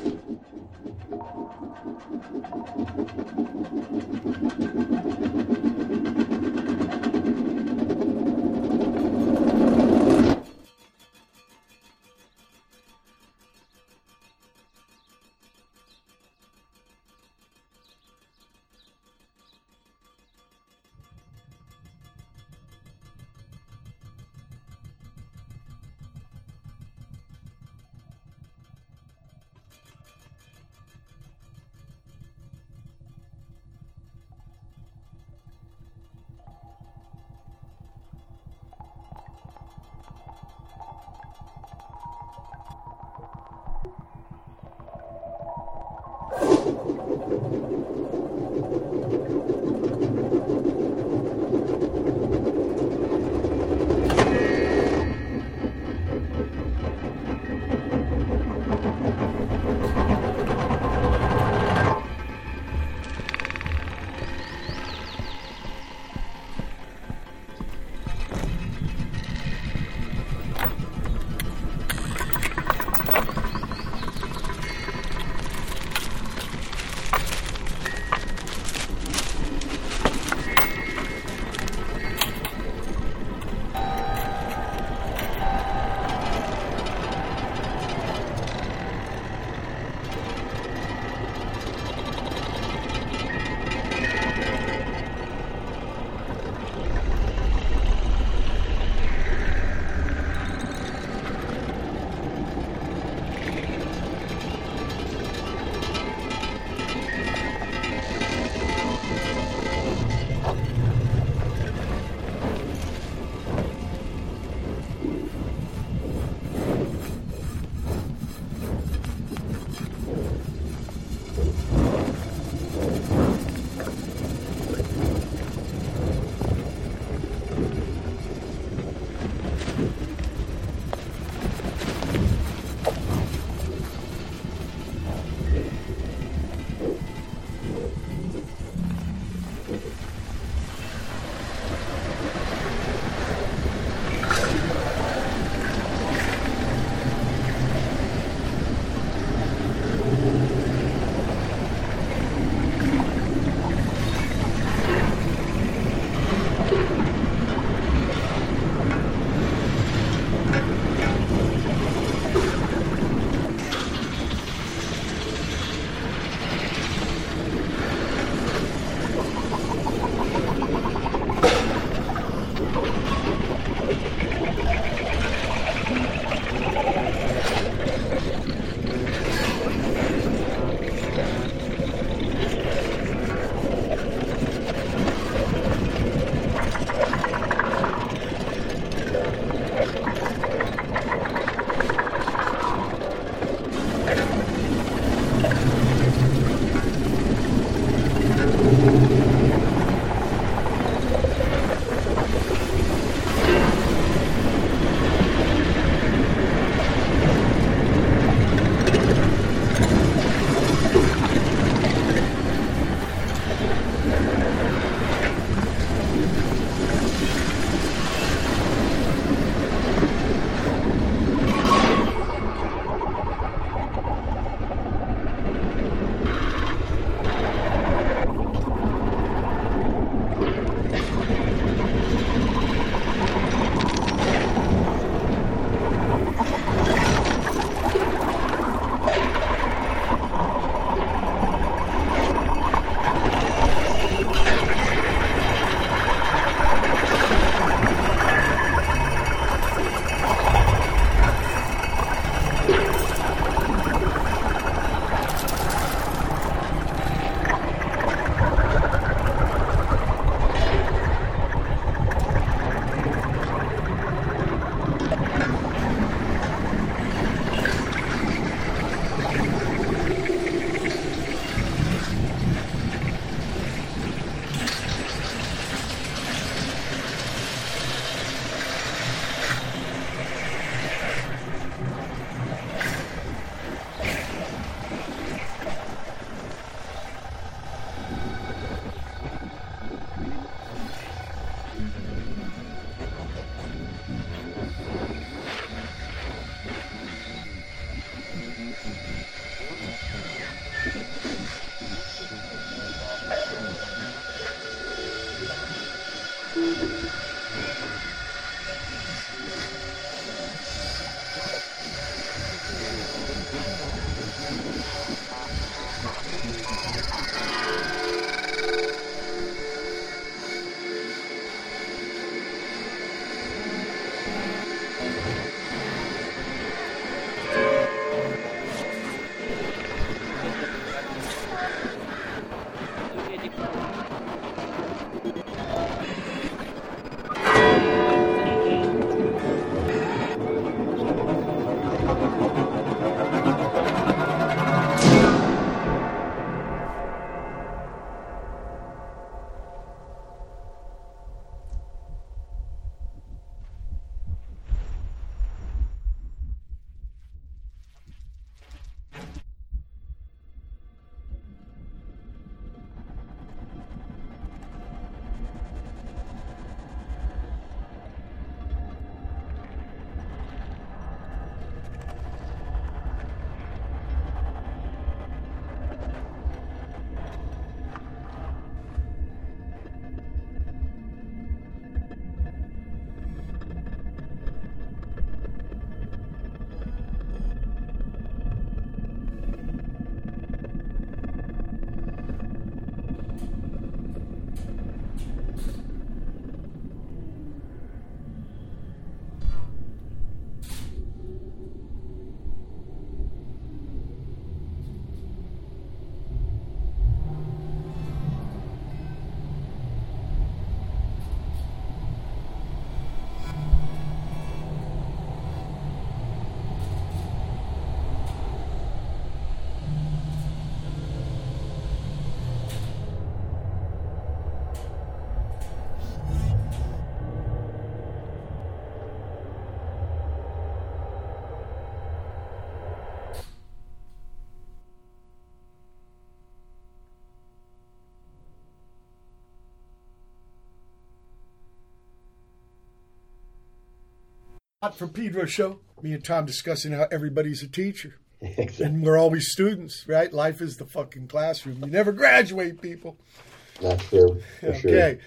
Thank you. Watt from Pedro show. Me and Thom discussing how everybody's a teacher. Exactly. And we're always students, right? Life is the fucking classroom. You never graduate, people. That's fair, for sure. Okay.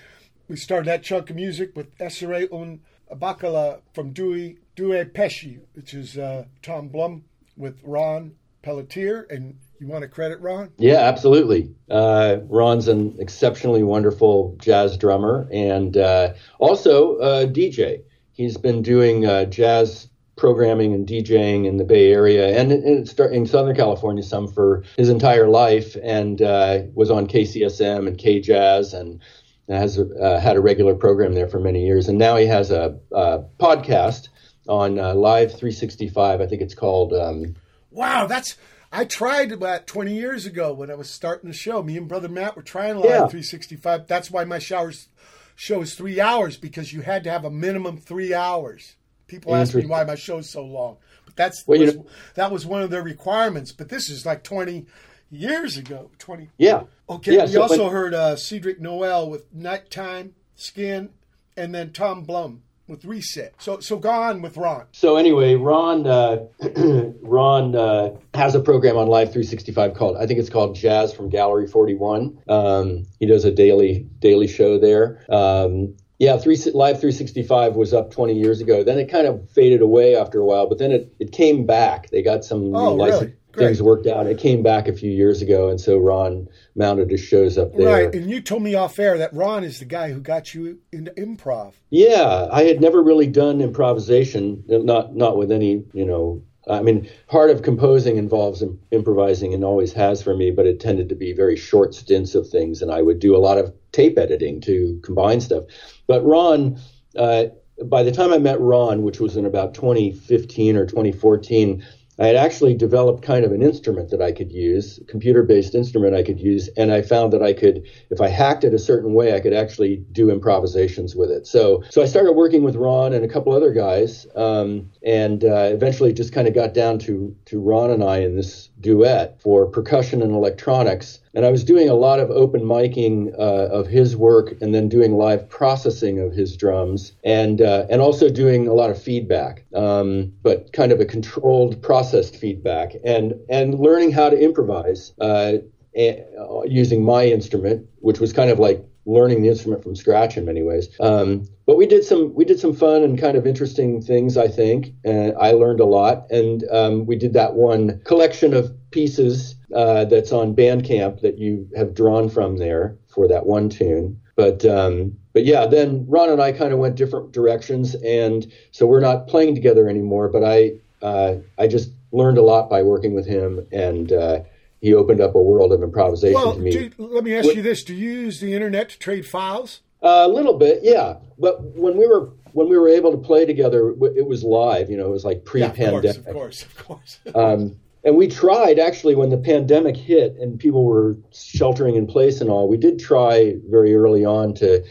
We started that chunk of music with Essere un Baccala from Dewey Due Pesci, which is uh, Thom Blum with Ron Pelletier. And you want to credit Ron? Yeah, absolutely. Uh, Ron's an exceptionally wonderful jazz drummer and uh, also a DJ. He's been doing uh, jazz programming and DJing in the Bay Area and in, in Southern California some for his entire life, and uh, was on KCSM and KJazz and has uh, had a regular program there for many years. And now he has a, a podcast on uh, Live 365. I think it's called. Um, Wow, that's. I tried about 20 years ago when I was starting the show. Me and brother Matt were trying Live Yeah. 365. That's why my showers show is three hours because you had to have a minimum three hours. People ask me why my show's so long, but that's Well, you know- that was one of their requirements. But this is like 20 years ago. 20. yeah. Okay. Yeah, we so also when- heard uh, Cedric Noel with Nighttime Skin, and then Thom Blum with Reset. So so go on with Ron. So anyway, Ron uh, Ron uh, has a program on Live 365 called I think it's called Jazz from Gallery 41. Um, he does a daily daily show there. Um, yeah, three, Live 365 was up 20 years ago. Then it kind of faded away after a while, but then it, it came back. They got some Oh, really? license Great. things worked out. It came back a few years ago, and so Ron mounted his shows up there. Right, and you told me off air that Ron is the guy who got you into improv. Yeah, I had never really done improvisation, not not with any, you know. I mean, part of composing involves improvising and always has for me, but it tended to be very short stints of things, and I would do a lot of tape editing to combine stuff. But Ron, uh, by the time I met Ron, which was in about 2015 or 2014, I had actually developed kind of an instrument that I could use, a computer-based instrument I could use, and I found that I could, if I hacked it a certain way, I could actually do improvisations with it. So, so I started working with Ron and a couple other guys, um, and uh, eventually just kind of got down to to Ron and I in this duet for percussion and electronics. And I was doing a lot of open miking uh, of his work, and then doing live processing of his drums, and uh, and also doing a lot of feedback, um, but kind of a controlled, processed feedback, and and learning how to improvise uh, uh, using my instrument, which was kind of like learning the instrument from scratch in many ways. Um, but we did some we did some fun and kind of interesting things. I think, and I learned a lot. And um, we did that one collection of pieces uh, that's on Bandcamp that you have drawn from there for that one tune. But um, but yeah, then Ron and I kind of went different directions, and so we're not playing together anymore. But I uh, I just learned a lot by working with him, and uh, he opened up a world of improvisation Well, to me. do, let me ask you this: Do you use the internet to trade files? A little bit, yeah. But when we were when we were able to play together, it was live. You know, it was like Yeah, of course, pre-pandemic. of course, of course. Um, and we tried actually when the pandemic hit and people were sheltering in place and all. We did try very early on to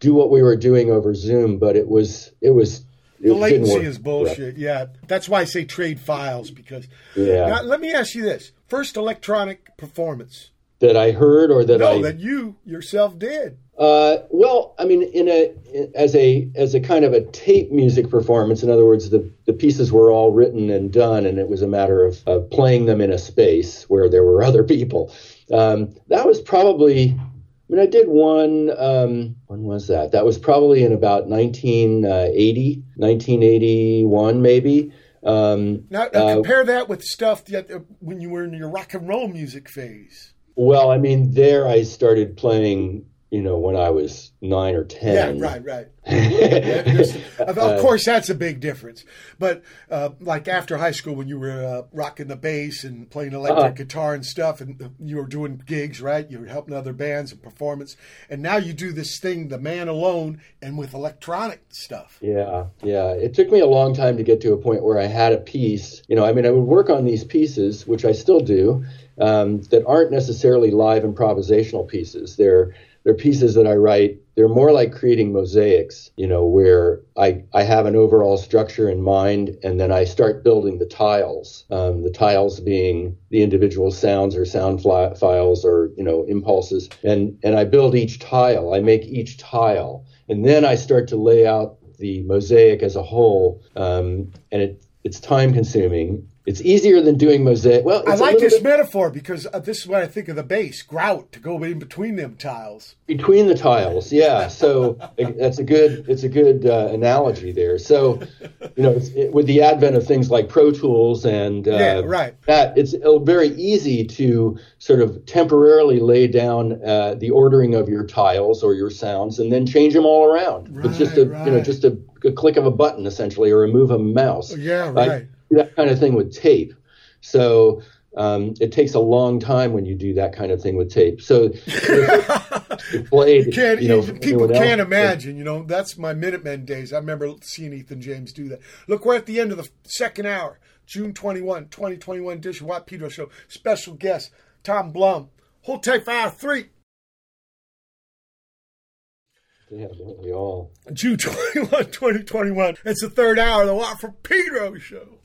do what we were doing over Zoom, but it was it was the latency is bullshit. Yeah, that's why I say trade files because. Yeah. Now, let me ask you this: first electronic performance. That I heard or that No, I that you yourself did. Uh, well, I mean, in a as a as a kind of a tape music performance. In other words, the the pieces were all written and done, and it was a matter of, of playing them in a space where there were other people. Um, that was probably. I mean, I did one. Um, when was that? That was probably in about 1980, 1981, maybe. Um, Now, now uh, compare that with stuff that uh, when you were in your rock and roll music phase. well, I mean, there I started playing. You know, when I was nine or ten. Yeah, right, right. Of, of course, that's a big difference. But uh, like after high school, when you were uh, rocking the bass and playing electric Uh-huh. guitar and stuff, and uh, you were doing gigs, right? You were helping other bands and performance, and now you do this thing, the man alone, and with electronic stuff. Yeah, yeah. It took me a long time to get to a point where I had a piece. You know, I mean, I would work on these pieces, which I still do, um, that aren't necessarily live improvisational pieces. They're they're pieces that I write. They're more like creating mosaics. You know, where I I have an overall structure in mind, and then I start building the tiles. Um, the tiles being the individual sounds or sound fli- files or you know impulses, and and I build each tile. I make each tile, and then I start to lay out the mosaic as a whole, um, and it it's time consuming. It's easier than doing mosaic. Well, I it's like this bit metaphor because uh, this is what I think of the base grout to go in between them tiles. between the tiles. Yeah, so that's a good it's a good uh, analogy there. So, you know, it's, it, with the advent of things like Pro Tools and uh, Yeah, right. that it's uh, very easy to sort of temporarily lay down uh, the ordering of your tiles or your sounds and then change them all around with just a Right, you know just a, a click of a button essentially or a move of a mouse. Yeah, right. That kind of thing with tape. So. Um, it takes a long time when you do that kind of thing with tape. So, played, Can't you know, people can't else. imagine. You know, that's my Minutemen days. I remember seeing Ethan James do that. Look, we're at the end of the second hour, June 21, 2021 edition of Watt Pedro Show. Special guest Thom Blum. Hold tight for hour three, Yeah, we all. June 21, 2021. It's the third hour of the Watt from Pedro Show.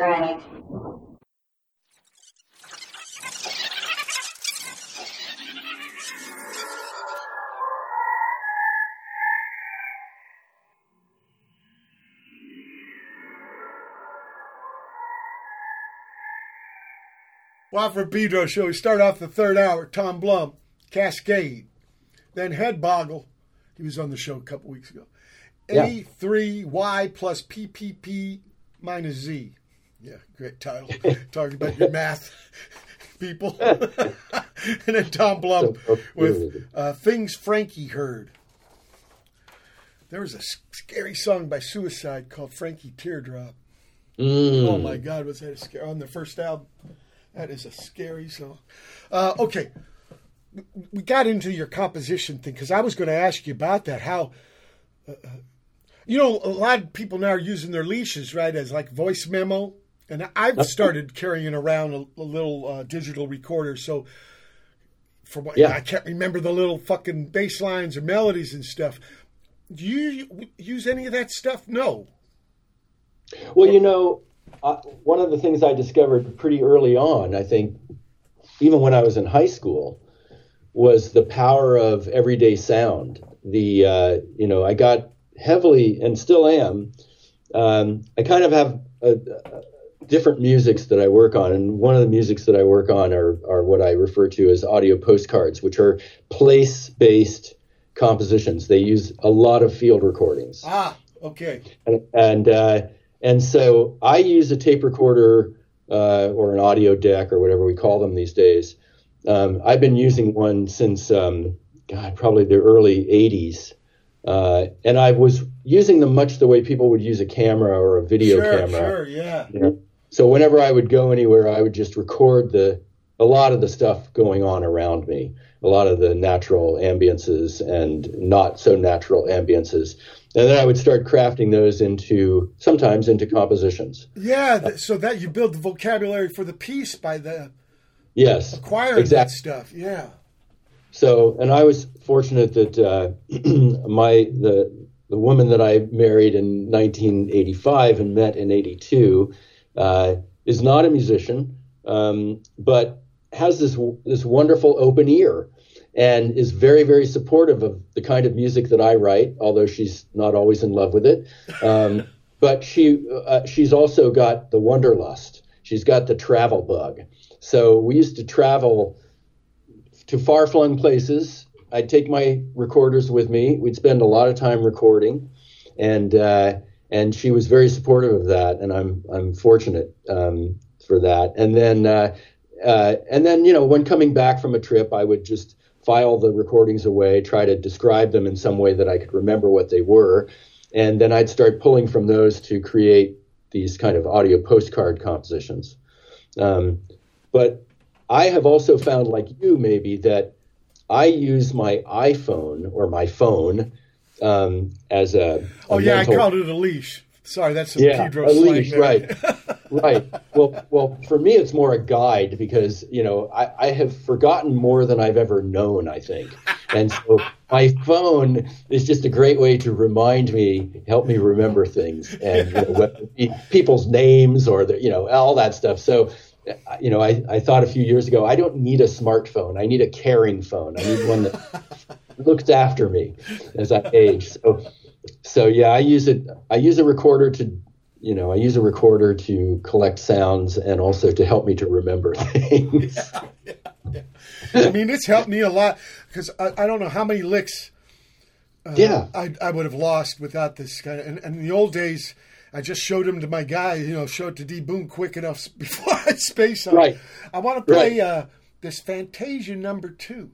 Well, Watt from Pedro show. We start off the third hour. Thom Blum, Cascade, then Headboggle. He was on the show a couple weeks ago. A3Y plus PPP minus Z. Yeah, great title. Talking about your math people. and then Thom Blum with uh, Things Frankie Heard. There was a scary song by Suicide called Frankie Teardrop. Mm. Oh my God, was that a scary on the first album? That is a scary song. Uh, okay, we got into your composition thing because I was going to ask you about that. How, uh, uh, you know, a lot of people now are using their leashes right as like voice memo, and I've started carrying around a, a little uh, digital recorder. So, for what Yeah. I can't remember the little fucking bass lines or melodies and stuff. Do you use any of that stuff? No. Well, you know, uh, one of the things I discovered pretty early on, I think, even when I was in high school, was the power of everyday sound. The uh, you know, I got heavily and still am. Um, I kind of have a different musics that I work on, and one of the musics that I work on are are what I refer to as audio postcards, which are place based compositions. They use a lot of field recordings Ah, okay. and and, uh, and so I use a tape recorder uh, or an audio deck or whatever we call them these days. Um, I've been using one since um, God, probably the early '80s, uh, and I was using them much the way people would use a camera or a video sure, camera. sure, yeah. You know? So whenever I would go anywhere, I would just record the a lot of the stuff going on around me, a lot of the natural ambiances and not so natural ambiances, and then I would start crafting those into sometimes into compositions. Yeah, so that you build the vocabulary for the piece by the Yes, acquiring exactly. that stuff. Yeah. So, and I was fortunate that uh, my the the woman that I married in 1985 and met in 82 uh, is not a musician, um, but has this this wonderful open ear and is very very supportive of the kind of music that I write, although she's not always in love with it. Um, but she uh, she's also got the wanderlust. She's got the travel bug. So we used to travel to far flung places. I'd take my recorders with me. We'd spend a lot of time recording, and uh, and she was very supportive of that, and I'm I'm fortunate um, for that. And then uh, uh, and then you know when coming back from a trip, I would just file the recordings away, try to describe them in some way that I could remember what they were, and then I'd start pulling from those to create these kind of audio postcard compositions. Um, but I have also found, like you, maybe that I use my iPhone or my phone um, as a, a Oh yeah, mental- I called it a leash. Sorry, that's some yeah, Pedro a leash, there. right, right. Well, well, for me, it's more a guide because you know I, I have forgotten more than I've ever known. I think, and so my phone is just a great way to remind me, help me remember things, and you know, people's names or the, you know all that stuff. So. uh, You know, I, I thought a few years ago, I don't need a smartphone. I need a caring phone. I need one that looks after me as I age. So, so yeah, I use it. I use a recorder to, you know, I use a recorder to collect sounds and also to help me to remember things. I mean, it's helped me a lot because I, I don't know how many licks uh, Yeah. I, I would have lost without this kind of. And, and in the old days, I just showed him to my guy, you know, showed it to D. Boon quick enough before I space on. it. Right. I want to play Right. uh, this Fantasia number two.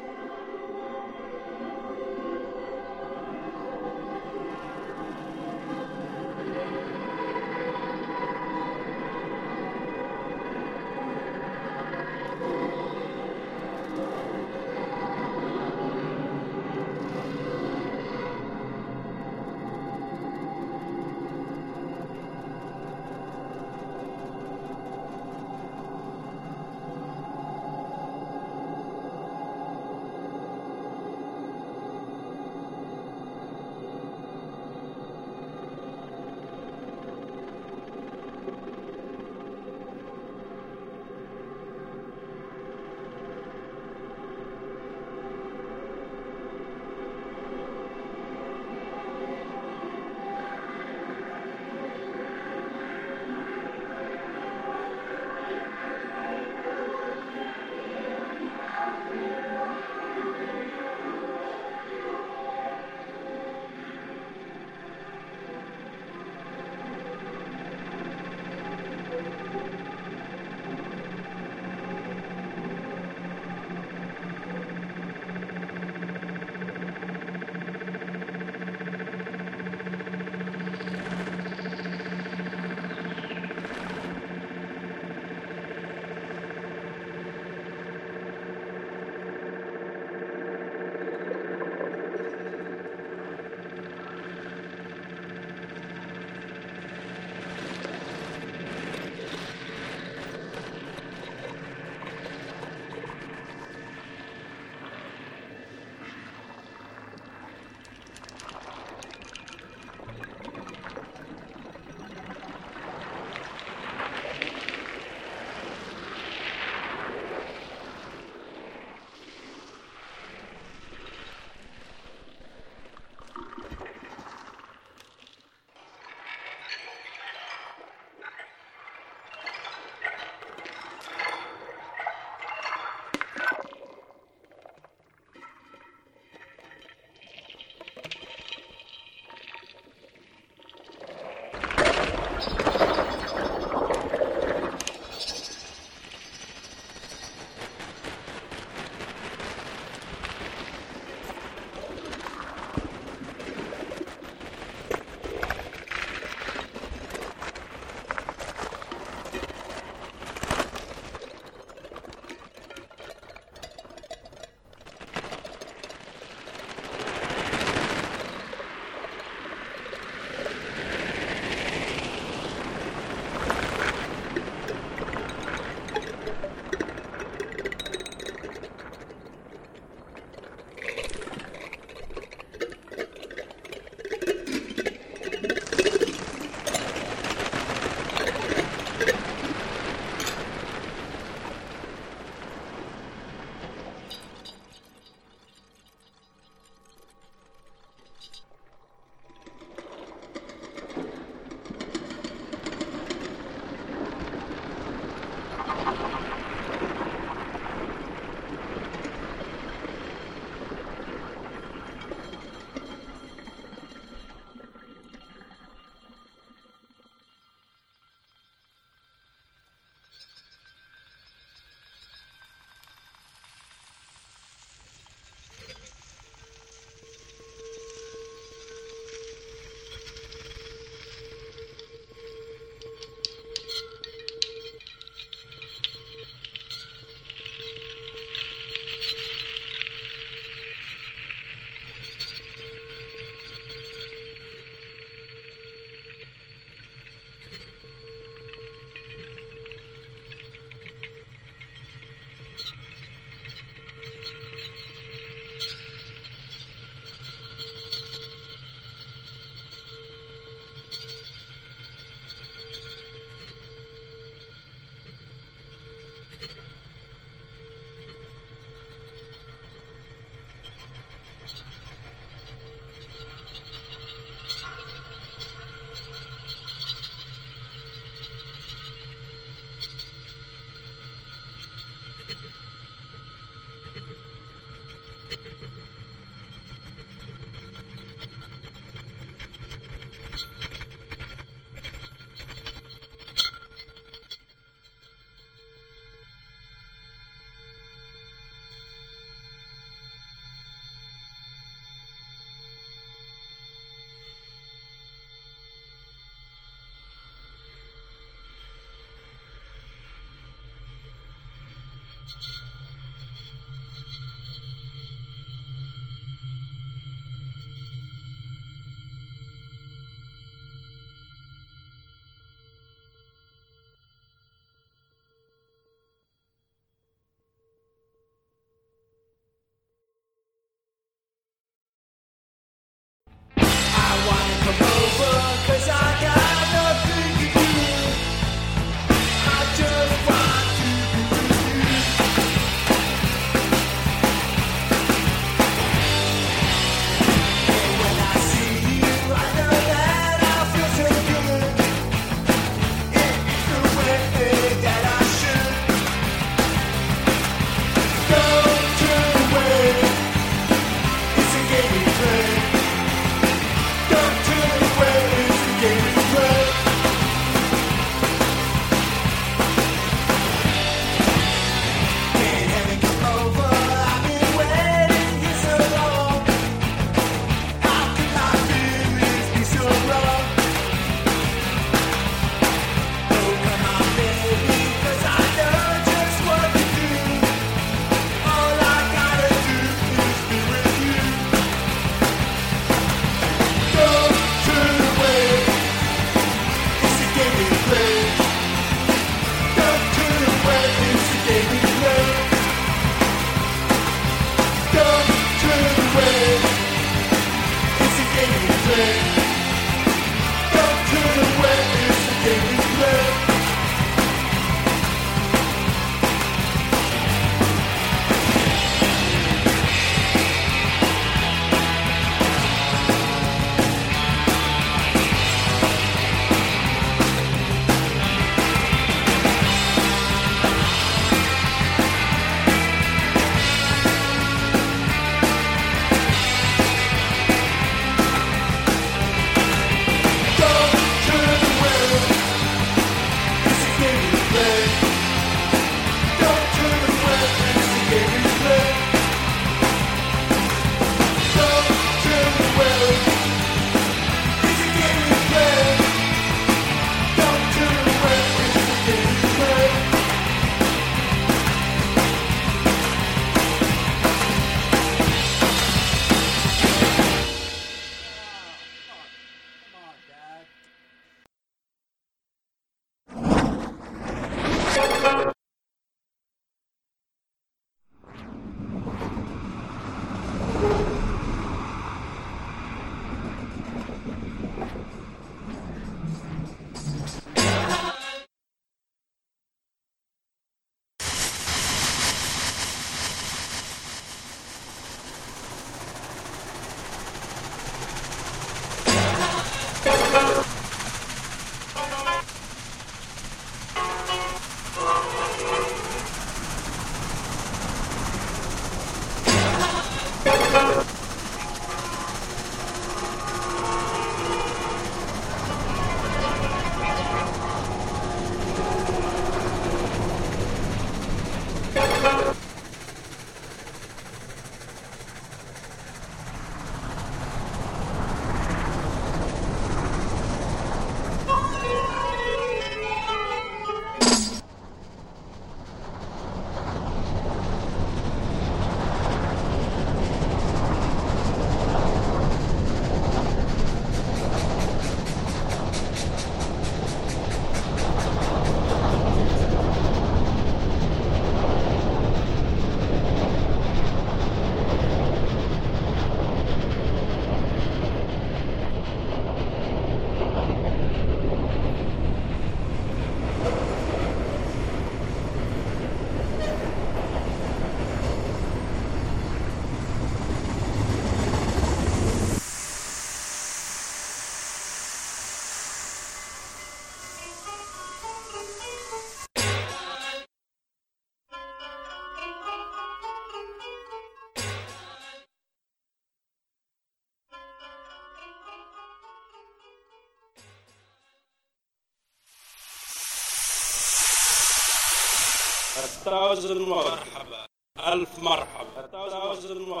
ألف مرحبا. ألف مرحبا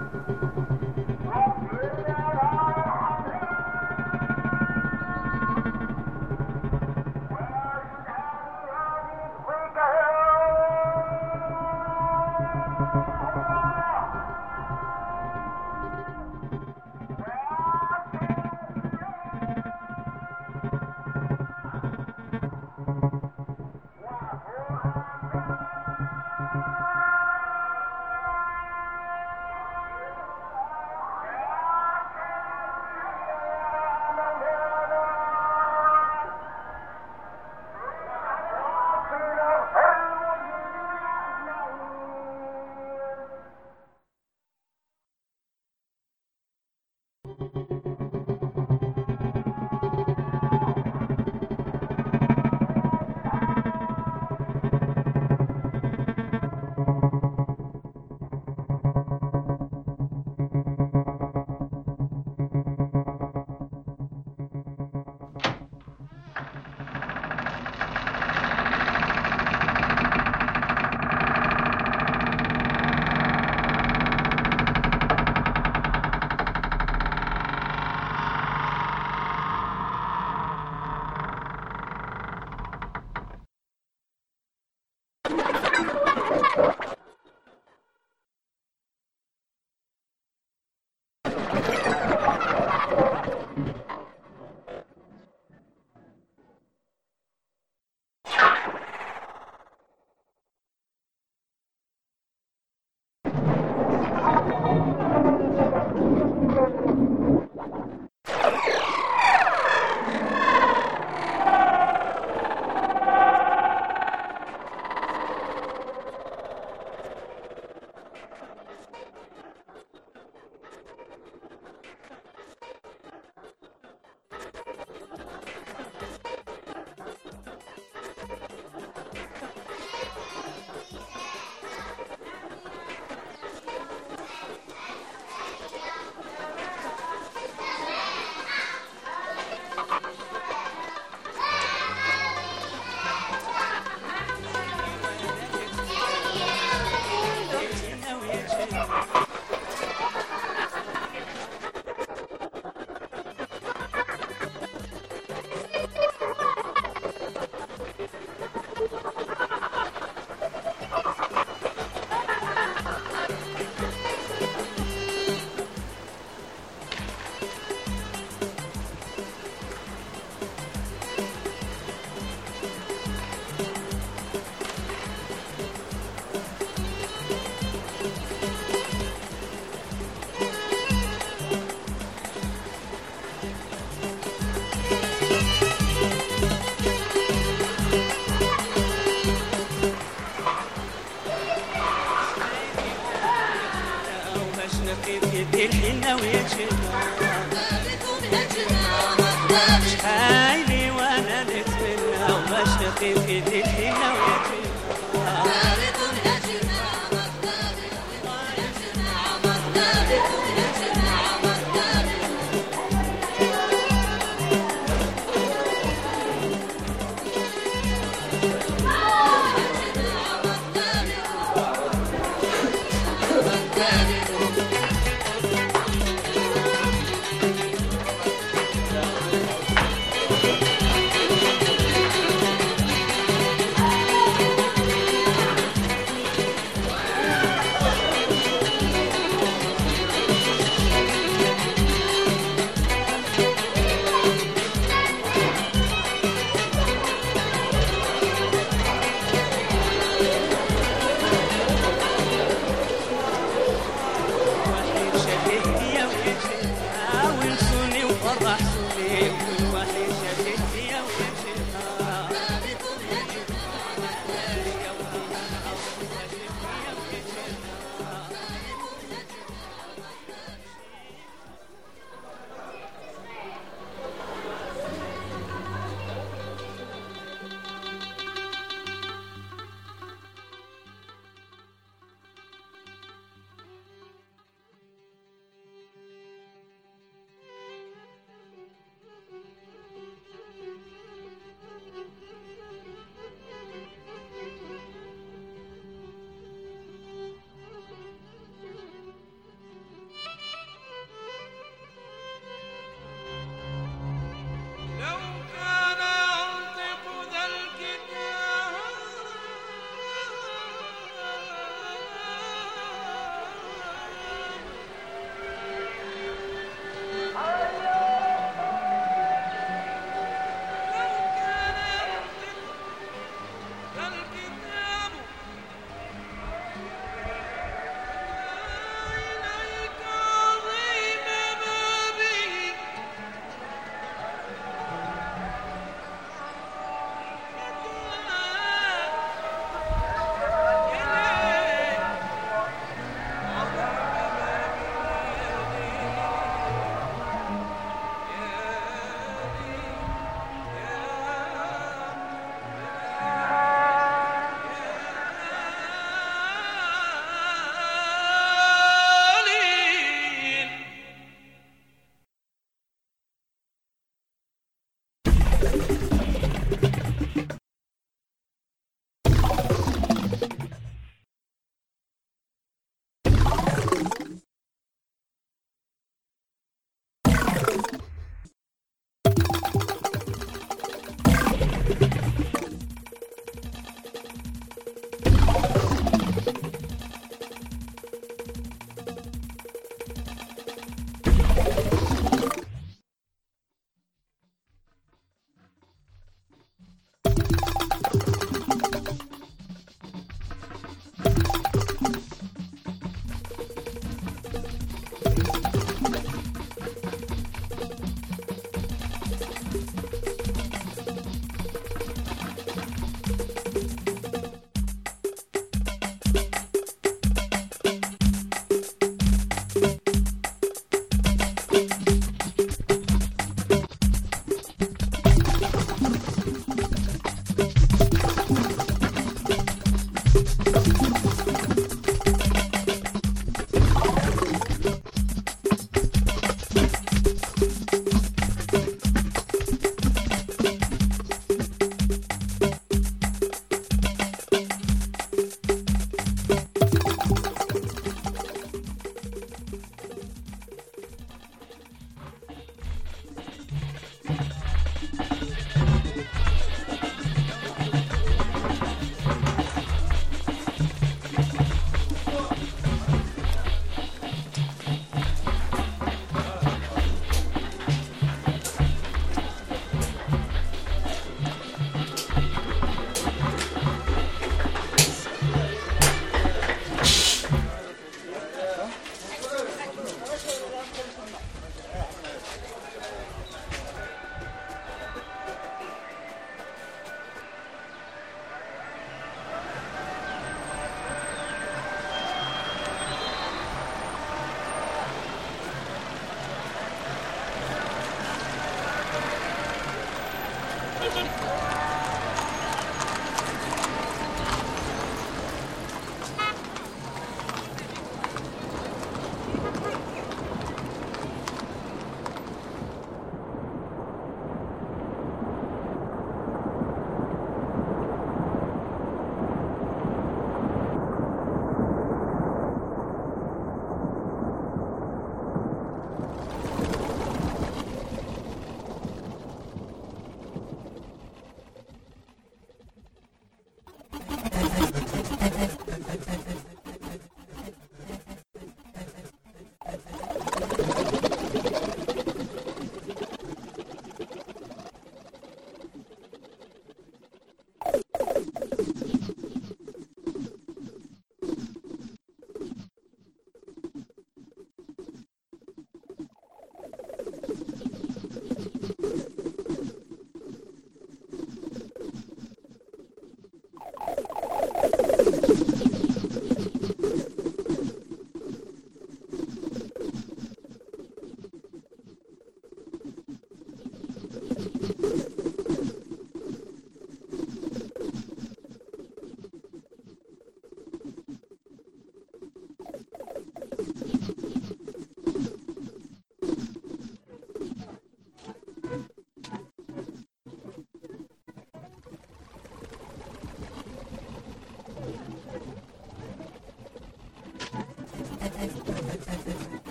ハハハハ!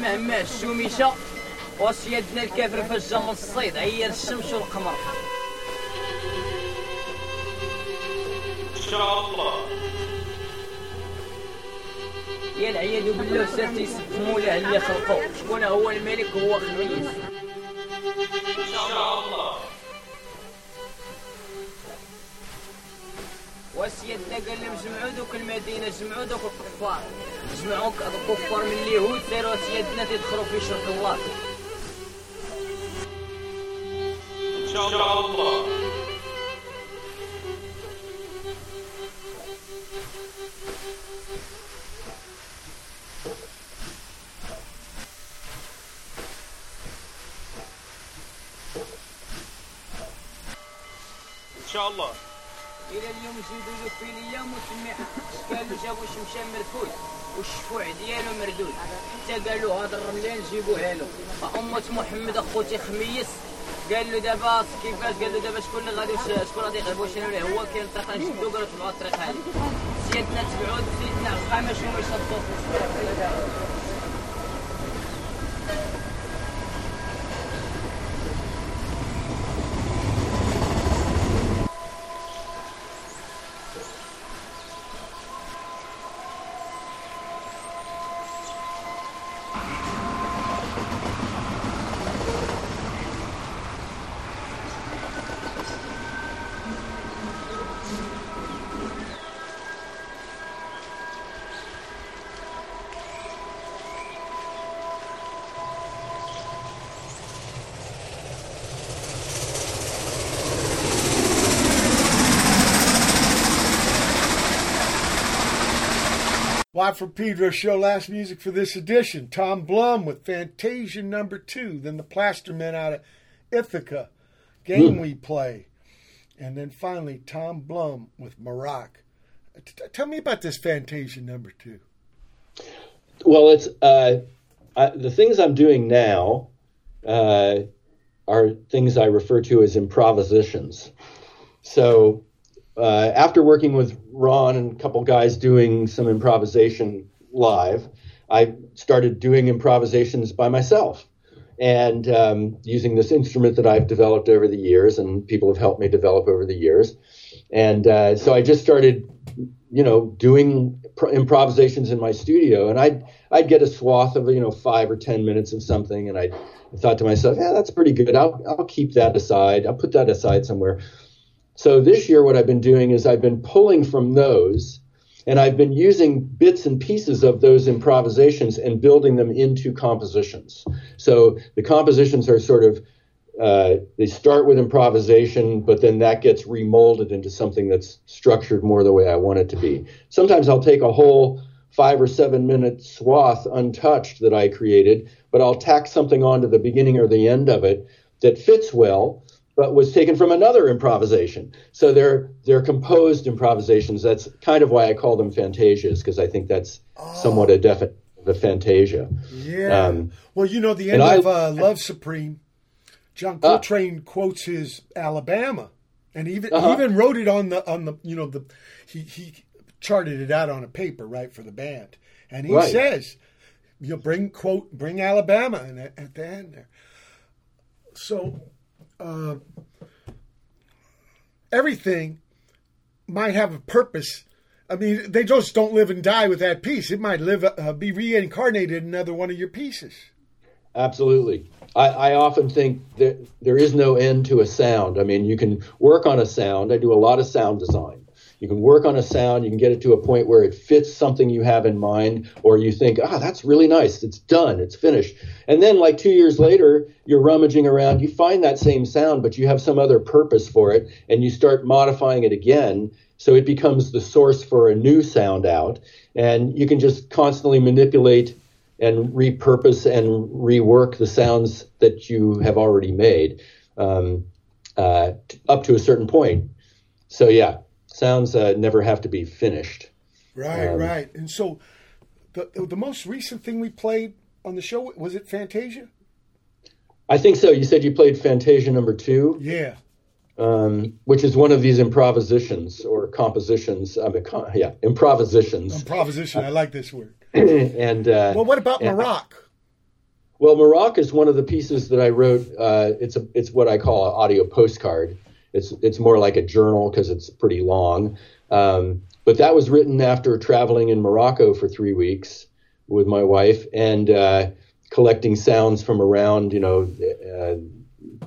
مهما الشوميشة وسيادنا الكافر فجر من الصيد عير الشمس والقمر. إن شاء الله. يا العياذ بالله ساتي يسب مولاه اللي خلقه شكون هو الملك هو خميس إن شاء الله. وسيادنا قال لهم جمعوا دوك المدينة جمعوا دوك الكفار. جمعوا الكفار من اليهود سيروا سيادنا تدخلوا في شرك الله والشفوع ديالو مردود. حتى قالوا هذا الرملين جيبوها له فأمة محمد أخوتي خميس قال له دابا كيفاش قال له دابا شكون اللي غادي شكون غادي يغلبوا شنو هو؟ كاين طريقة نشدو قالوا تبعوا الطريق هذه. سيدنا تبعوا سيدنا القامه شنو يشطوا Live from Pedro show, last music for this edition. Thom Blum with Fantasia number two. Then the Plaster Men out of Ithaca, Game We Play. And then finally, Thom Blum with Maroc. T- tell me about this Fantasia number two. Well, it's uh, I, the things I'm doing now uh, are things I refer to as improvisations. So uh, after working with Ron and a couple guys doing some improvisation live, I started doing improvisations by myself. and um, using this instrument that I've developed over the years, and people have helped me develop over the years. And uh, so I just started, you know, doing pr- improvisations in my studio, and I'd I'd get a swath of you know five or ten minutes of something, and I thought to myself, yeah, that's pretty good. I'll I'll keep that aside. I'll put that aside somewhere. So this year, what I've been doing is I've been pulling from those, and I've been using bits and pieces of those improvisations and building them into compositions. So the compositions are sort of uh, they start with improvisation, but then that gets remolded into something that's structured more the way I want it to be. Sometimes I'll take a whole five or seven minute swath untouched that I created, but I'll tack something onto the beginning or the end of it that fits well, but was taken from another improvisation. So they're they're composed improvisations. That's kind of why I call them fantasias because I think that's somewhat a definite the fantasia. Yeah. Um, well, you know, the end I- of uh, Love Supreme, John Coltrane quotes his Alabama, and even Uh-huh. even wrote it on the on the you know the he he charted it out on a paper right for the band, and he Right. says, "You bring quote bring Alabama," and at, at the end there. So, uh, everything might have a purpose. I mean, they just don't live and die with that piece. It might live, uh, be reincarnated in another one of your pieces. Absolutely. I, I often think that there is no end to a sound. I mean, you can work on a sound. I do a lot of sound design. You can work on a sound, you can get it to a point where it fits something you have in mind, or you think, ah, that's really nice. It's done, it's finished. And then, like two years later, you're rummaging around, you find that same sound, but you have some other purpose for it, and you start modifying it again. So it becomes the source for a new sound out. And you can just constantly manipulate and repurpose and rework the sounds that you have already made um, uh, up to a certain point. So yeah, sounds uh, never have to be finished. Right, Um, right. And so, the the most recent thing we played on the show was it Fantasia? I think so. You said you played Fantasia number two, Yeah. um, which is one of these improvisations or compositions. I mean, con- yeah, improvisations. Improvisation. I like this word. and uh, Well, what about and- Maroc? Well, Maroc is one of the pieces that I wrote. Uh, it's a it's what I call an audio postcard. It's it's more like a journal because it's pretty long. Um, but that was written after traveling in Morocco for three weeks with my wife and uh, collecting sounds from around, you know, uh,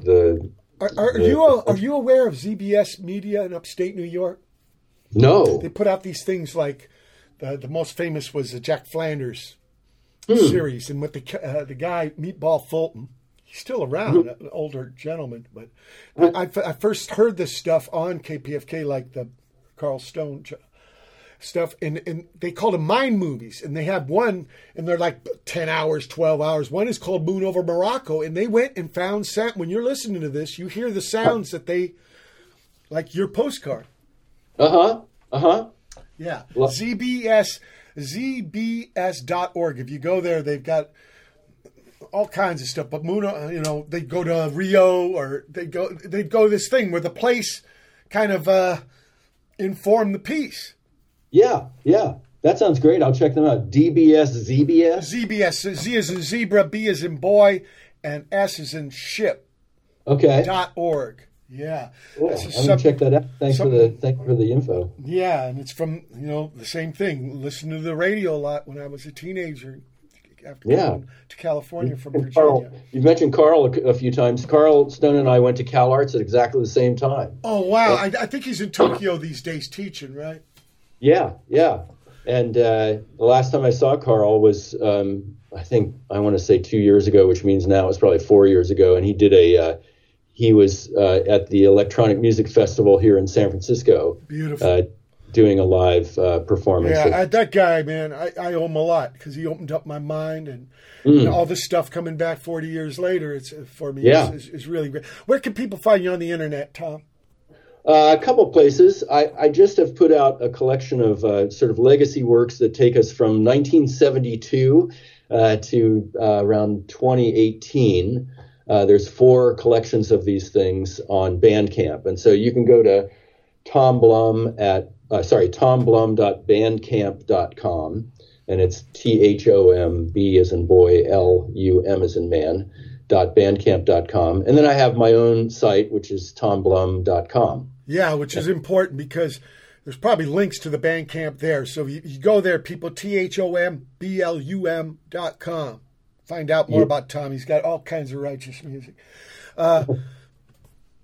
the. Are, are the- you are you aware of ZBS Media in upstate New York? No. They put out these things like the the most famous was the Jack Flanders Hmm. series, and with the uh, the guy Meatball Fulton. He's still around, Mhm. an older gentleman. But I, I, I first heard this stuff on KPFK, like the Carl Stone stuff, and, and they called them mind movies. And they have one, and they're like 10 hours, 12 hours. One is called Moon Over Morocco, and they went and found sound. When you're listening to this, you hear the sounds that they, like your postcard. Uh huh. Uh huh. Yeah. Well- ZBS, ZBS.org. If you go there, they've got all kinds of stuff. But Muna, you know, they go to Rio or they go, they go this thing where the place kind of uh, inform the piece. Yeah. Yeah. That sounds great. I'll check them out. DBS ZBS. ZBS, Z is in zebra, B is in boy, and S is in ship. Okay. Dot org. Yeah. Cool. I'm gonna sub- check that out. Thanks for the something- thank you for the info. Yeah, and it's from you know the same thing. Listen to the radio a lot when I was a teenager. After Yeah. going to California from And Virginia. Carl, you mentioned Carl a, a few times. Carl Stone and I went to CalArts at exactly the same time. Oh wow! I, I think he's in Tokyo these days teaching, right? Yeah, yeah. And uh, the last time I saw Carl was, um, I think, I want to say two years ago, which means now it's probably four years ago. And he did a, uh, he was uh, at the Electronic Music Festival here in San Francisco. Beautiful. Uh, doing a live uh, performance. Yeah, I, that guy, man, I, I owe him a lot because he opened up my mind and, Mm. all this stuff coming back forty years later. It's for me. Yeah. is, is, really great. Where can people find you on the internet, Thom? Uh, a couple places. I, I just have put out a collection of uh, sort of legacy works that take us from 1972 uh, to uh, around 2018. Uh, there's four collections of these things on Bandcamp, and so you can go to Thom Blum at uh, sorry thomblum.bandcamp.com, and it's T H O M B as in boy L U M as in man dot bandcamp.com. And then I have my own site, which is thomblum.com. Yeah, which is important because there's probably links to the Bandcamp there. So you, you go there, people, T H O M B L U M dot com. Find out more Yeah. about Thom. He's got all kinds of righteous music. Uh,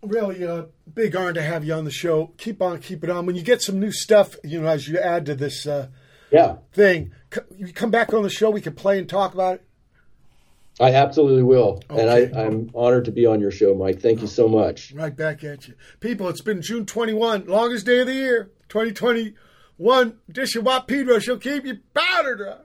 really a big honor to have you on the show. Keep on, keep it on. When you get some new stuff, you know, as you add to this uh, Yeah, thing, c- you come back on the show, we can play and talk about it. I absolutely will. And Okay. I, I'm honored to be on your show, Mike. Thank you so much. Right back at you. People, it's been June 21, longest day of the year, 2021 edition of Watt Pedro. She'll keep you powder dry.